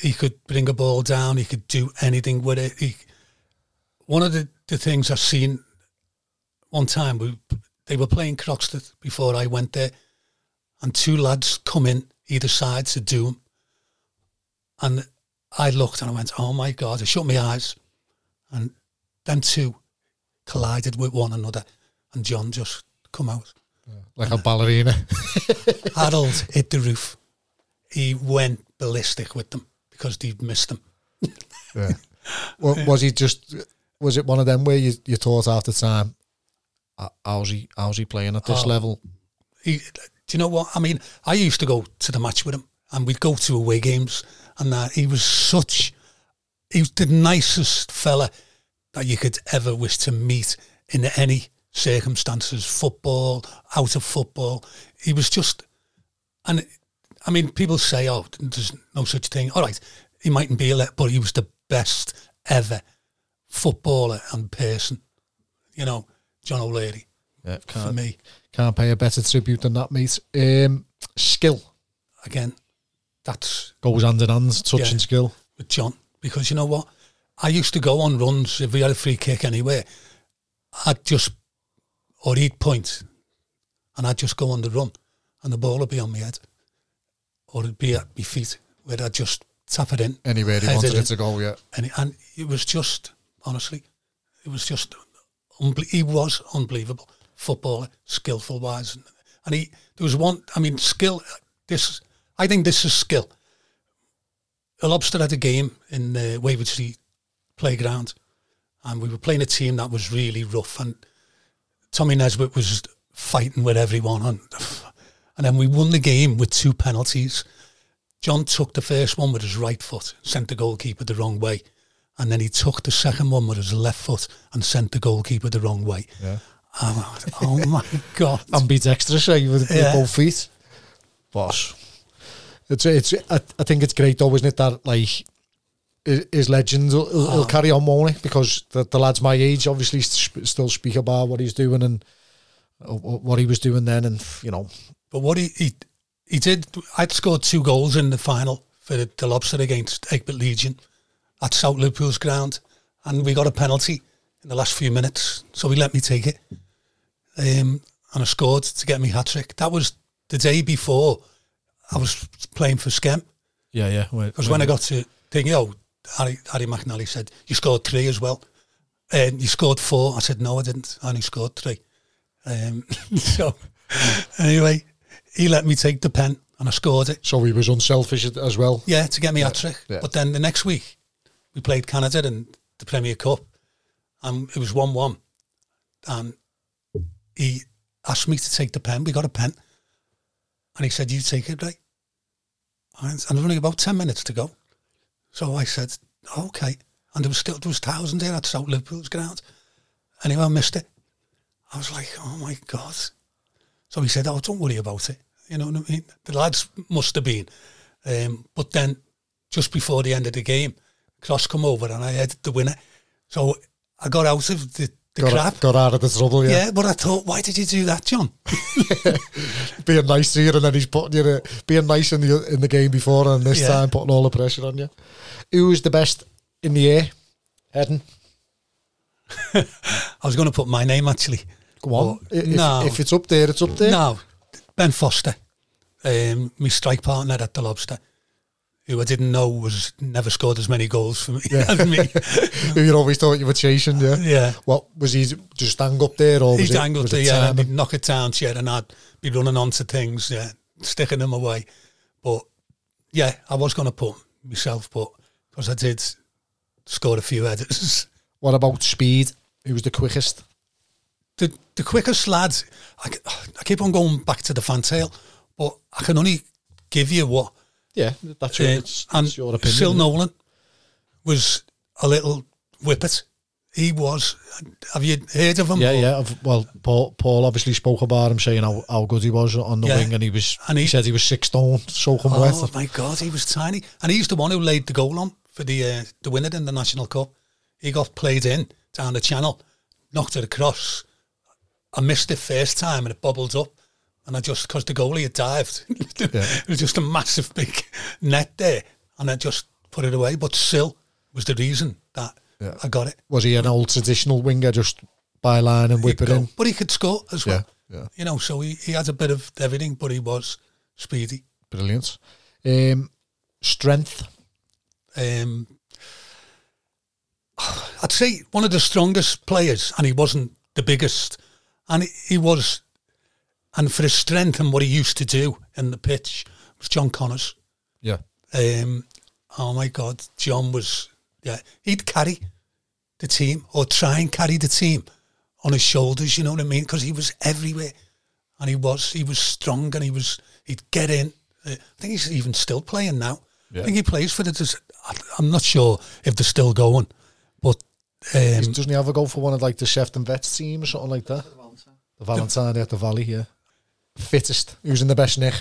he could bring a ball down. He could do anything with it. He, one of the, the things I've seen one time, we, they were playing Croxteth before I went there, and two lads come in either side to do him. And I looked and I went, oh my God, I shut my eyes. And them two collided with one another, and John just come out. Like a ballerina. Harold hit the roof. He went ballistic with them because they'd missed them. Yeah. Well, was he just? Was it one of them where you, you thought after time, "Uh, how's he how's he playing at this Oh. level? He, do you know what? I mean, I used to go to the match with him and we'd go to away games and that. He was such, he was the nicest fella that you could ever wish to meet in any circumstances, football, out of football. He was just, and I mean, people say, oh, there's no such thing. All right, he mightn't be a le- but he was the best ever footballer and person. You know, John O'Leary Yeah, for me. can't pay a better tribute than that, mate. Um, skill Again, that's goes hand in hand. Touch Yeah. and skill. with John because you know what? I used to go on runs if we had a free kick anywhere. I'd just, or he'd point and I'd just go on the run and the ball would be on my head or it'd be at my feet where I'd just tap it in. Anywhere he wanted in. it to go. Yeah. And, and it was just, honestly, it was just, unbe- he was unbelievable footballer, skillful wise. And, he, there was one, I mean, skill, this, I think this is skill. A lobster had a game in uh, the Wavertree playground and we were playing a team that was really rough and Tommy Nesbitt was fighting with everyone and, and then we won the game with two penalties. John took the first one with his right foot, sent the goalkeeper the wrong way. And then he took the second one with his left foot and sent the goalkeeper the wrong way. Yeah. And oh my God. And beat extra save with, with Yeah. both feet. Boss. It's it's. I, I think it's great though, isn't it? That like his, his legend will, will, will carry on, won't it? Because the, the lads my age obviously sp- still speak about what he's doing and uh, what he was doing then, and you know, But what he, he, he did, I'd scored two goals in the final for the, the Lobster against Egbert Legion at South Liverpool's ground. And we got a penalty in the last few minutes. So he let me take it. Um, and I scored to get me hat trick. That was the day before I was playing for Skem. yeah, yeah. Because when I got to thinking, oh, Harry, Harry McNally said, you scored three as well. And you scored four. I said, no, I didn't. I only scored three. Um, so anyway, he let me take the pen and I scored it. so he was unselfish as well. Yeah, to get me hat trick. yeah. But then the next week, we played Canada in the Premier Cup and it was 1 1. And he asked me to take the pen. We got a pen. And he said, You take it, right? And there was only about 10 minutes to go. So I said, Okay. And there was still there was thousands there at South Liverpool's ground. Anyway, I missed it. I was like, Oh my God. So he said, Oh, don't worry about it. You know what I mean? The lads must have been. Um, but then just before the end of the game, Cross come over and I headed the winner. So I got out of the, the Got, crap. got out of the trouble. Yeah. Yeah, but I thought, why did you do that, John? being nice to you, and then he's putting you being nice in the in the game before, and this Yeah. time putting all the pressure on you. Who was the best in the air? Eden? I was going to put my name actually. Go on. If, no. if it's up there, it's up there. No, Ben Foster, um, my strike partner at the Lobster, who I didn't know was never scored as many goals for me as me. Who you always thought you were chasing, yeah. Yeah. What was he just hang up there, or He'd hang up there, yeah, and he'd knock it down, yeah, and I'd be running onto things, yeah, sticking them away. But yeah, I was going to put myself, but because I did score a few headers. What about speed? Who was the quickest? the the quickest lad, I keep on going back to the fantail, but I can only give you what Yeah, that's your, Uh, and it's your opinion. Sil? Nolan was a little whippet. He was. Have you heard of him? Yeah, yeah. I've- Well, Paul, Paul obviously spoke about him saying how, how good he was on the Yeah. wing, and he was. And he, he- said he was six stone, soaking Oh wet. Oh my God, he was tiny, and he's the one who laid the goal on for the uh, the winner in the National Cup. He got played in down the channel, knocked it across. I missed it first time, and it bubbled up, and I just because the goalie had dived, it was just a massive big net there, and I just put it away. But still, was the reason that Yeah. I got it. Was he an old traditional winger, just byline and whip it in? But he could score as well. Yeah, yeah. You know, so he, he had a bit of everything, but he was speedy. Brilliant. Um, strength. Um, I'd say one of the strongest players, and he wasn't the biggest, and he, he was, and for his strength and what he used to do in the pitch was John Connors. Yeah. Um, oh my God, John was yeah. He'd carry the team or try and carry the team on his shoulders. You know what I mean? Because he was everywhere, and he was he was strong, and he was he'd get in. Uh, I think he's even still playing now. Yeah. I think he plays for the. I- I'm not sure if they're still going, but um, Doesn't he have a go for one of like the Shefton Vets team or something like that? The Valentine at the Valley, yeah. Fittest. Who's in the best nick?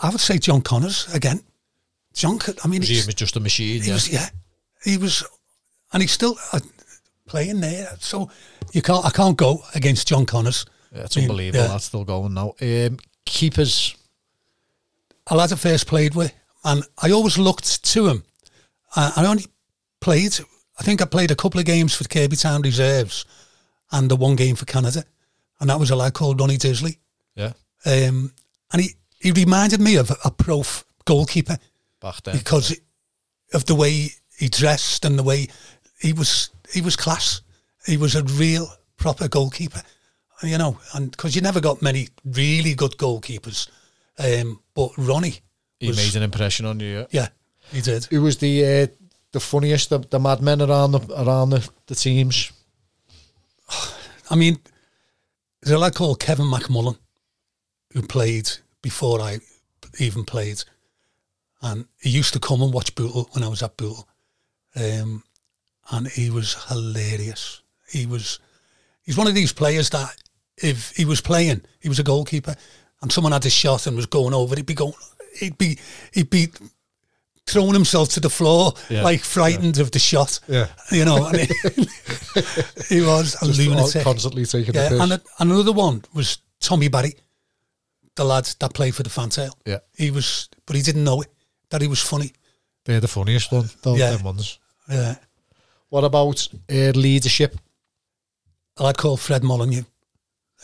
I would say John Connors again. John, I mean, He was just a machine, He yeah. was, yeah, he was, and he's still uh, playing there. So you can't, I can't go against John Connors. yeah it's I mean, unbelievable. yeah. That's still going now. Um, keepers. A lad I first played with, and I always looked to him. Uh, I only played, I think I played a couple of games for Kirkby Town Reserves, and the one game for Canada, and that was a lad called Ronnie Disley. Yeah. Um, and he, he reminded me of a pro goalkeeper. Back then. because of the way he dressed and the way he was he was class. He was a real proper goalkeeper, you know, and because you never got many really good goalkeepers. Um, but Ronnie, he was- made an impression on you, yeah. yeah, he did. Who was the uh, the funniest, the, the madmen around the around the, the teams? I mean, there's a lad called Kevin McMullen who played before I even played, and he used to come and watch Bootle when I was at Bootle, um, and he was hilarious. He was, he's one of these players that if he was playing, he was a goalkeeper, and someone had a shot and was going over, he'd be going, he'd be, he'd be throwing himself to the floor, Yeah, like frightened of the shot. Yeah. You know, and he, he was a Just lunatic. constantly taking Yeah, the piss. and a, another one was Tommy Barry, the lad that played for the Fantail. yeah. He was, but he didn't know it that he was funny. They're the funniest one, those Yeah. ones. Yeah, What about uh, leadership? a lad called Fred Molyneux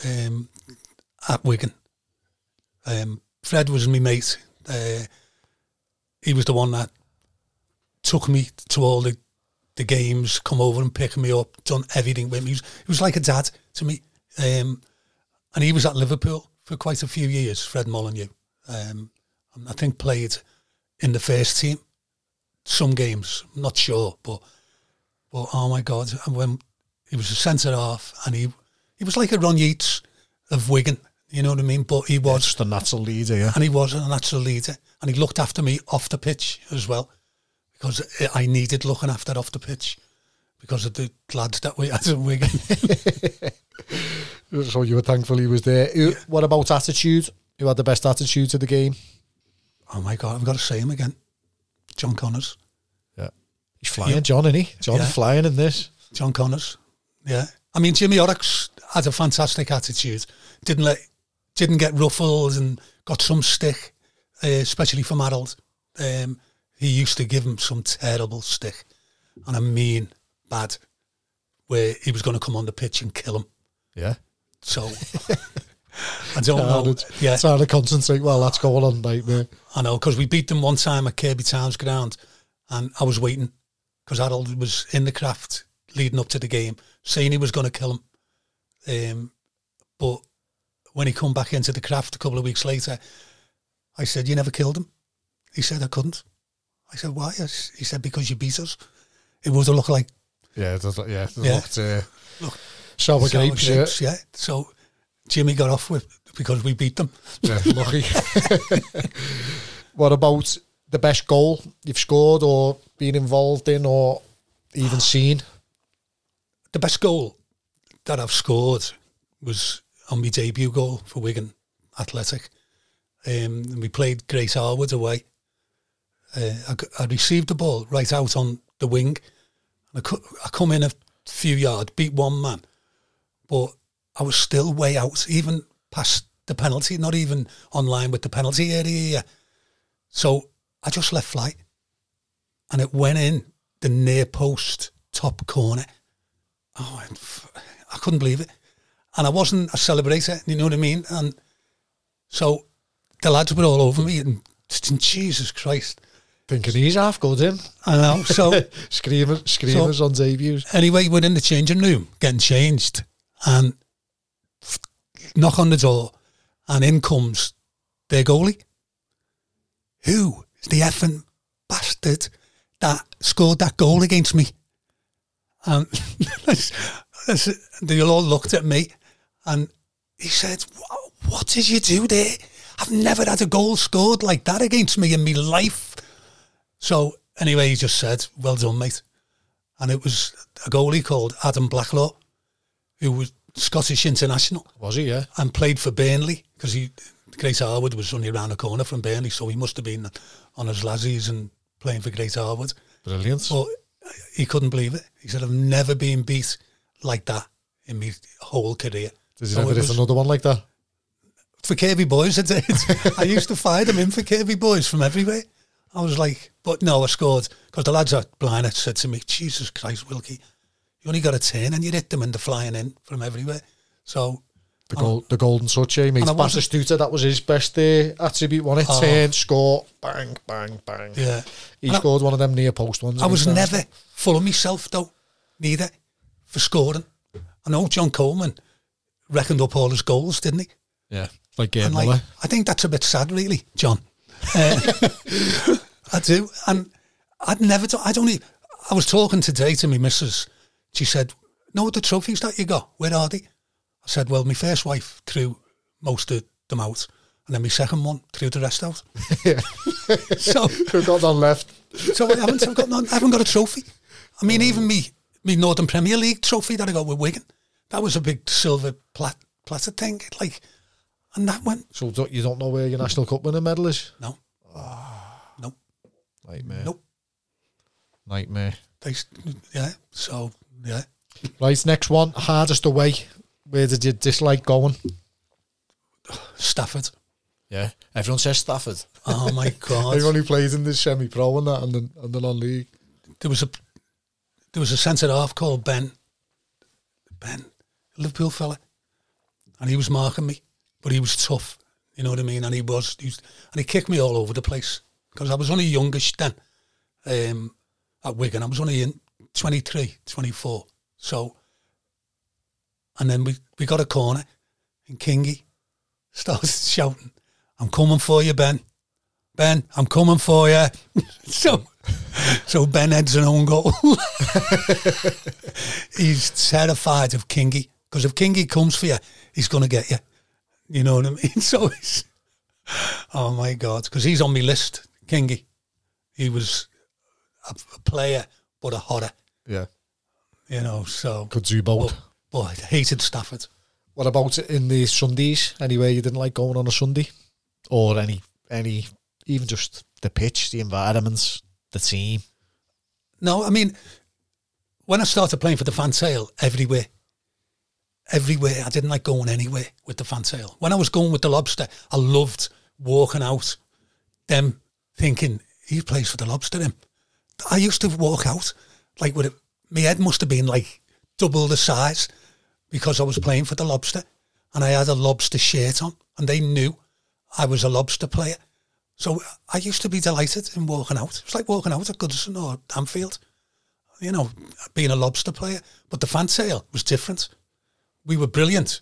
um, at Wigan. Um, Fred was my mate. Uh, he was the one that took me to all the the games, come over and pick me up, done everything with me. He was, he was like a dad to me. Um, and he was at Liverpool for quite a few years, Fred Molyneux. Um, I think played in the first team some games, I'm not sure, but but oh my god, and when he was a centre half and he he was like a Ron Yeats of Wigan, you know what I mean? But he was Just a natural leader, yeah. and he was a natural leader, and he looked after me off the pitch as well, because I needed looking after off the pitch because of the lads that we had in Wigan. So you were thankful he was there. Who- What about attitude? Who had the best attitude to the game? oh my god, I've got to say him again, John Connors. Yeah. He's flying, Yeah, John, isn't he? John's Yeah. flying in this. John Connors. Yeah. I mean, Jimmy Horrocks had a fantastic attitude. Didn't let, didn't get ruffled and got some stick, uh, especially from Harold. Um, he used to give him some terrible stick, and I mean bad, where he was going to come on the pitch and kill him. Yeah. So I don't know. Hard, Yeah, Trying to concentrate while that's going on, nightmare. I know because we beat them one time at Kirkby Town's ground, and I was waiting because Harold was in the Kraft leading up to the game, saying he was going to kill him. Um, but when he come back into the Kraft a couple of weeks later, I said, "You never killed him." He said, "I couldn't." I said, "Why?" He said, "Because you beat us." It would have looked like Yeah, it does, yeah. It Yeah. looked, uh, Look, sour sour grapes, yeah. grapes, yeah. So Jimmy got off with because we beat them. yeah. Lucky. What about the best goal you've scored or been involved in or even seen? The best goal that I've scored was on my debut goal for Wigan Athletic. Um, we played Great Harwood away. Uh, I, I received the ball right out on the wing. I, come in a few yards, beat one man, but I was still way out, even past the penalty, not even on line with the penalty area. So I just left flight, and it went in the near post top corner. Oh, I couldn't believe it, and I wasn't a celebrator. You know what I mean? And so the lads were all over me, and Jesus Christ, Thinking he's half good in. I know. So Screamers, screamers on debuts. anyway, we're in the changing room getting changed, and knock on the door, and in comes their goalie, who is the effing bastard that scored that goal against me. And they all looked at me, and he said, "What did you do there? I've never had a goal scored like that against me in my life." So anyway, he just said, "Well done, mate." and it was a goalie called Adam Blacklaw, who was Scottish international Was he, yeah? and played for Burnley because he Great Harwood was only around the corner from Burnley, so he must have been on his lassies and playing for Great Harwood. Brilliant. But he couldn't believe it. He said, "I've never been beat like that in my whole career." Did you So ever hit another one like that? for Kirkby boys, I did. I used to fire them in for Kirkby boys from everywhere. I was like, but no, I scored because the lads at Blind had said to me, Jesus Christ, Wilkie, you only got a 10 and you hit them and they're flying in from everywhere. So, The goal, the golden touch, eh? Mate, I Batistuta, that was his best uh, attribute, wasn't it? Oh. Turn, score, bang, bang, bang. yeah. He And I- scored one of them near post ones. I was never full of myself, though, neither, for scoring. I know John Coleman reckoned up all his goals, didn't he? Yeah, like Gerd like, I think that's a bit sad, really, John. Uh, I do, and I'd never. Do, I'd only. I was talking today to my missus. She said, "No, the trophies that you got, where are they?" I said, "Well, my first wife threw most of them out, and then my second one threw the rest out." so, Who got on left? so I haven't I've got none, I haven't got a trophy. I mean, even me, me Northern Premier League trophy that I got with Wigan, that was a big silver plat, platter thing, like, and that went So don't, you don't know where your National Cup winning medal is? no, ah. no, Nightmare. nope. Nightmare. They, yeah. So yeah, Right, next one. Hardest away. Where did you dislike going? Stafford. Yeah, everyone says Stafford. Oh my god! Everyone who plays in the semi-pro and that, and the, and the non-league. there was a there was a centre half called Ben. Ben, Liverpool fella, and he was marking me, but he was tough. You know what I mean? And he was, he was and he kicked me all over the place because I was only youngish then. Um, at Wigan, I was only in 23, 24. So, and then we we got a corner, and Kingy started shouting, "I'm coming for you, Ben." Ben, I'm coming for you. so, so Ben heads an own goal. he's terrified of Kingy because if Kingy comes for you, he's going to get you. You know what I mean? So he's, oh my God, because he's on my list, Kingy. He was a, a player, but a horror, Yeah, you know. So, could do both. but, but I hated Stafford. What about in the Sundays? Anywhere you didn't like going on a Sunday, or any any even just the pitch, the environments, the team. No, I mean, when I started playing for the Fantail, everywhere, everywhere, I didn't like going anywhere with the Fantail. When I was going with the Lobster, I loved walking out, them thinking, he plays for the Lobster, him. I used to walk out, like, with it, my head must have been like double the size because I was playing for the Lobster and I had a Lobster shirt on and they knew I was a Lobster player. So I used to be delighted in walking out. It was like walking out at Goodison or Anfield, you know, being a lobster player. But the fantail was different. We were brilliant,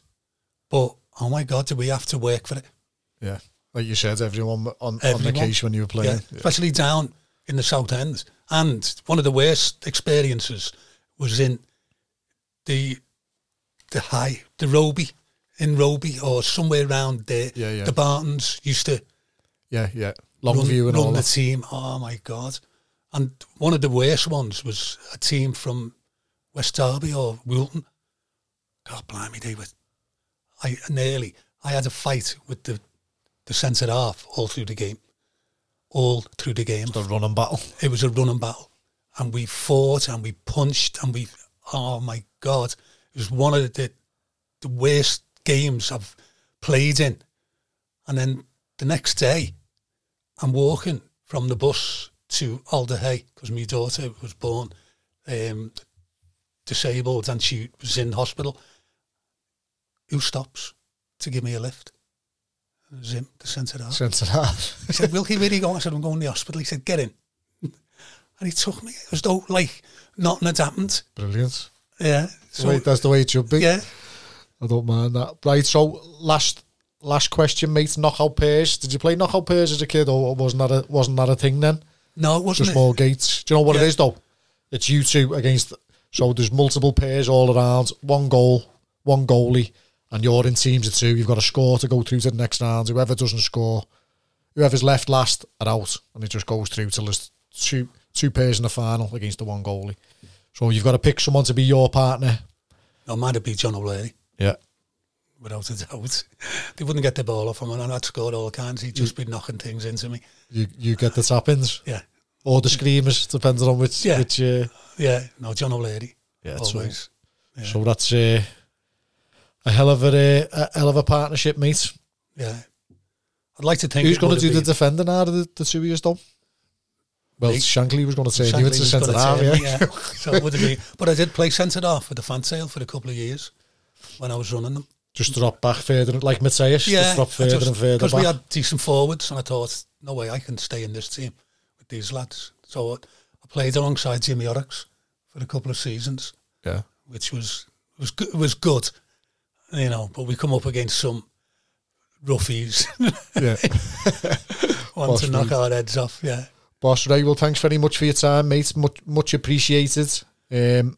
but oh my God, did we have to work for it? Yeah, like you said, everyone on on the Everyone. case when you were Yeah, playing. especially down in the Southdene. And one of the worst experiences was in the the high, the Roby, in Roby or somewhere around there. Yeah, yeah. The Bartons used to Yeah, yeah. long run, view and run all the that. team. Oh my god! And one of the worst ones was a team from West Derby or Wilton. God blimey, they were. I nearly. I had a fight with the the centre half all through the game, all through the game. The running battle. It was a running battle, and we fought and we punched and we. Oh my god! It was one of the the worst games I've played in. And then the next day, I'm walking from the bus to Alder Hey because my daughter was born um, disabled and she was in hospital. Who stops to give me a lift? Zim, the centre half. It half. He said, Wilkie, where are you going? I said, I'm going to the hospital. He said, get in. And he took me as though, like, nothing had happened. Brilliant. Yeah. So, Wait, that's the way it should be. yeah. I don't mind that. Right, so last last question, mate. Knockout pairs. Did you play knockout pairs as a kid, or wasn't that a, wasn't that a thing then? No, it wasn't Just it? more gates. Do you know what Yeah. it is though? It's you two against. So there's multiple pairs all around. One goal, one goalie, and you're in teams of two. You've got a score to go through to the next round. Whoever doesn't score, whoever's left last are out, and it just goes through till there's two two pairs in the final against the one goalie. So you've got to pick someone to be your partner. No, might have been John O'Leary. Yeah. without a doubt. They wouldn't get the ball off him, and I'd scored all kinds. He'd just be knocking things into me. You you get the tap-ins Yeah, or the screamers, depending on which Yeah. which. Uh, yeah. No, John O'Leary. yeah, so, always. Yeah. so that's uh, a hell of a, a hell of a partnership, mate. Yeah. I'd like to think. Who's going to do the defending out of the, the two of you, though? Well, Me. Shankly was going to say you into centre half, turn yeah. so it would have been. But I did play centre half with the fantail for a couple of years when I was running them. Just drop back further, like Matthias, just drop further and further because we had decent forwards, and I thought, no way, I can stay in this team with these lads. So I I played alongside Jimmy Horrocks for a couple of seasons. yeah. which was was was good, you know. But we come up against some roughies, yeah. want Boss to knock our heads off. Yeah, Boss Ray, well, thanks very much for your time, mate. Much, much appreciated. Um,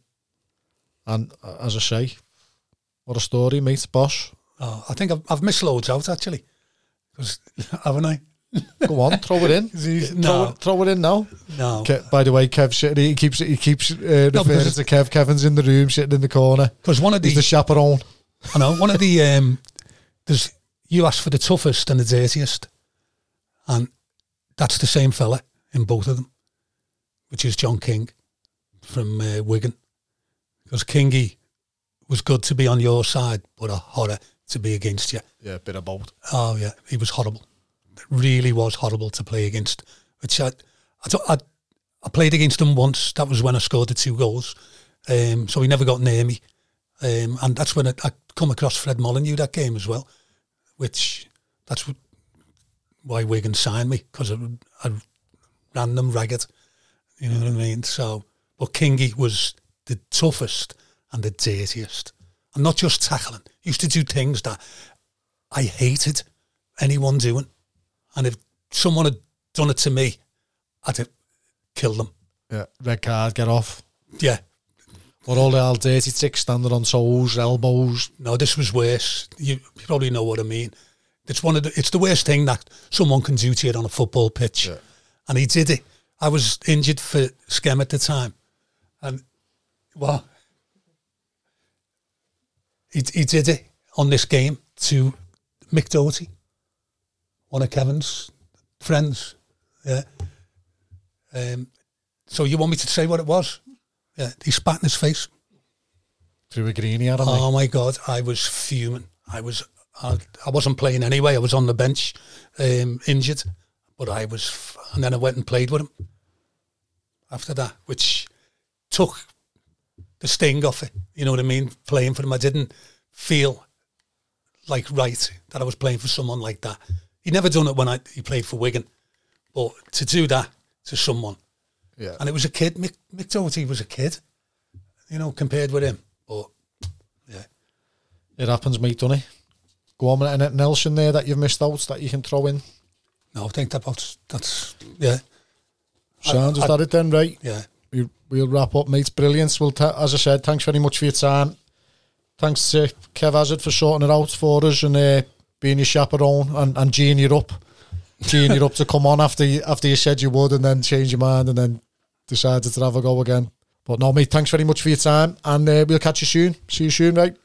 and uh, as I say, what a story, mate. Boss, oh, I think I've, I've missed loads out actually, because haven't I? go on, throw it in. Throw, No, it, throw it in now. no, Ke- by the way, Kev sitting, he keeps he keeps uh, referring because- to Kev. Kevin's in the room, sitting in the corner. because one of He's the, the chaperone. I know one of the um, there's you asked for the toughest and the dirtiest, and that's the same fella in both of them, which is John King from uh, Wigan, because Kingy was good to be on your side, but a horror to be against you. Yeah, a bit of both. Oh yeah, he was horrible. It really was horrible to play against. Which I, I, I, I played against him once. That was when I scored the two goals. Um, so he never got near me. Um, and that's when I, I come across Fred Molyneux that game as well, which that's what, why Wigan signed me because I, I ran them ragged. You know what I mean? So, but Kingy was the toughest and the dirtiest, and not just tackling. He used to do things that I hated anyone doing, and if someone had done it to me, I'd have killed them. Yeah, red card, get off. Yeah, What all the old dirty ticks standing on toes, elbows. no, this was worse. You, you probably know what I mean. It's one of the, it's the worst thing that someone can do to you on a football pitch, Yeah. and he did it. I was injured for Skem at the time, and well, he he did it on this game to Mick Doherty, one of Kevin's friends. Yeah. Um. So you want me to say what it was? Yeah. He spat in his face. Through a greenie him. like. Oh my god, I was fuming. I was I, I wasn't playing anyway. I was on the bench, um, injured, but I was. F- and then I went and played with him. After that, which took the sting off it. You know what I mean? Playing for him, I didn't feel like right that I was playing for someone like that. He never done it when I he played for Wigan, but to do that to someone, Yeah. and it was a kid. Mick, Mick Doherty was a kid, you know, compared with him. But yeah, It happens, mate, doesn't it? Go on, anything else in there that you've missed out that you can throw in? no, I think that that's that's yeah, Sounds, is that it then, right? yeah. We, we'll wrap up, mate. Brilliant. Well, ta as I said, thanks very much for your time. Thanks to Kev Hazard for sorting it out for us and uh, being your chaperone and, and geeing you up. geeing you up to come on after you, after you said you would, and then change your mind, and then decided to have a go again. But no, mate, thanks very much for your time, and uh, we'll catch you soon. See you soon, right?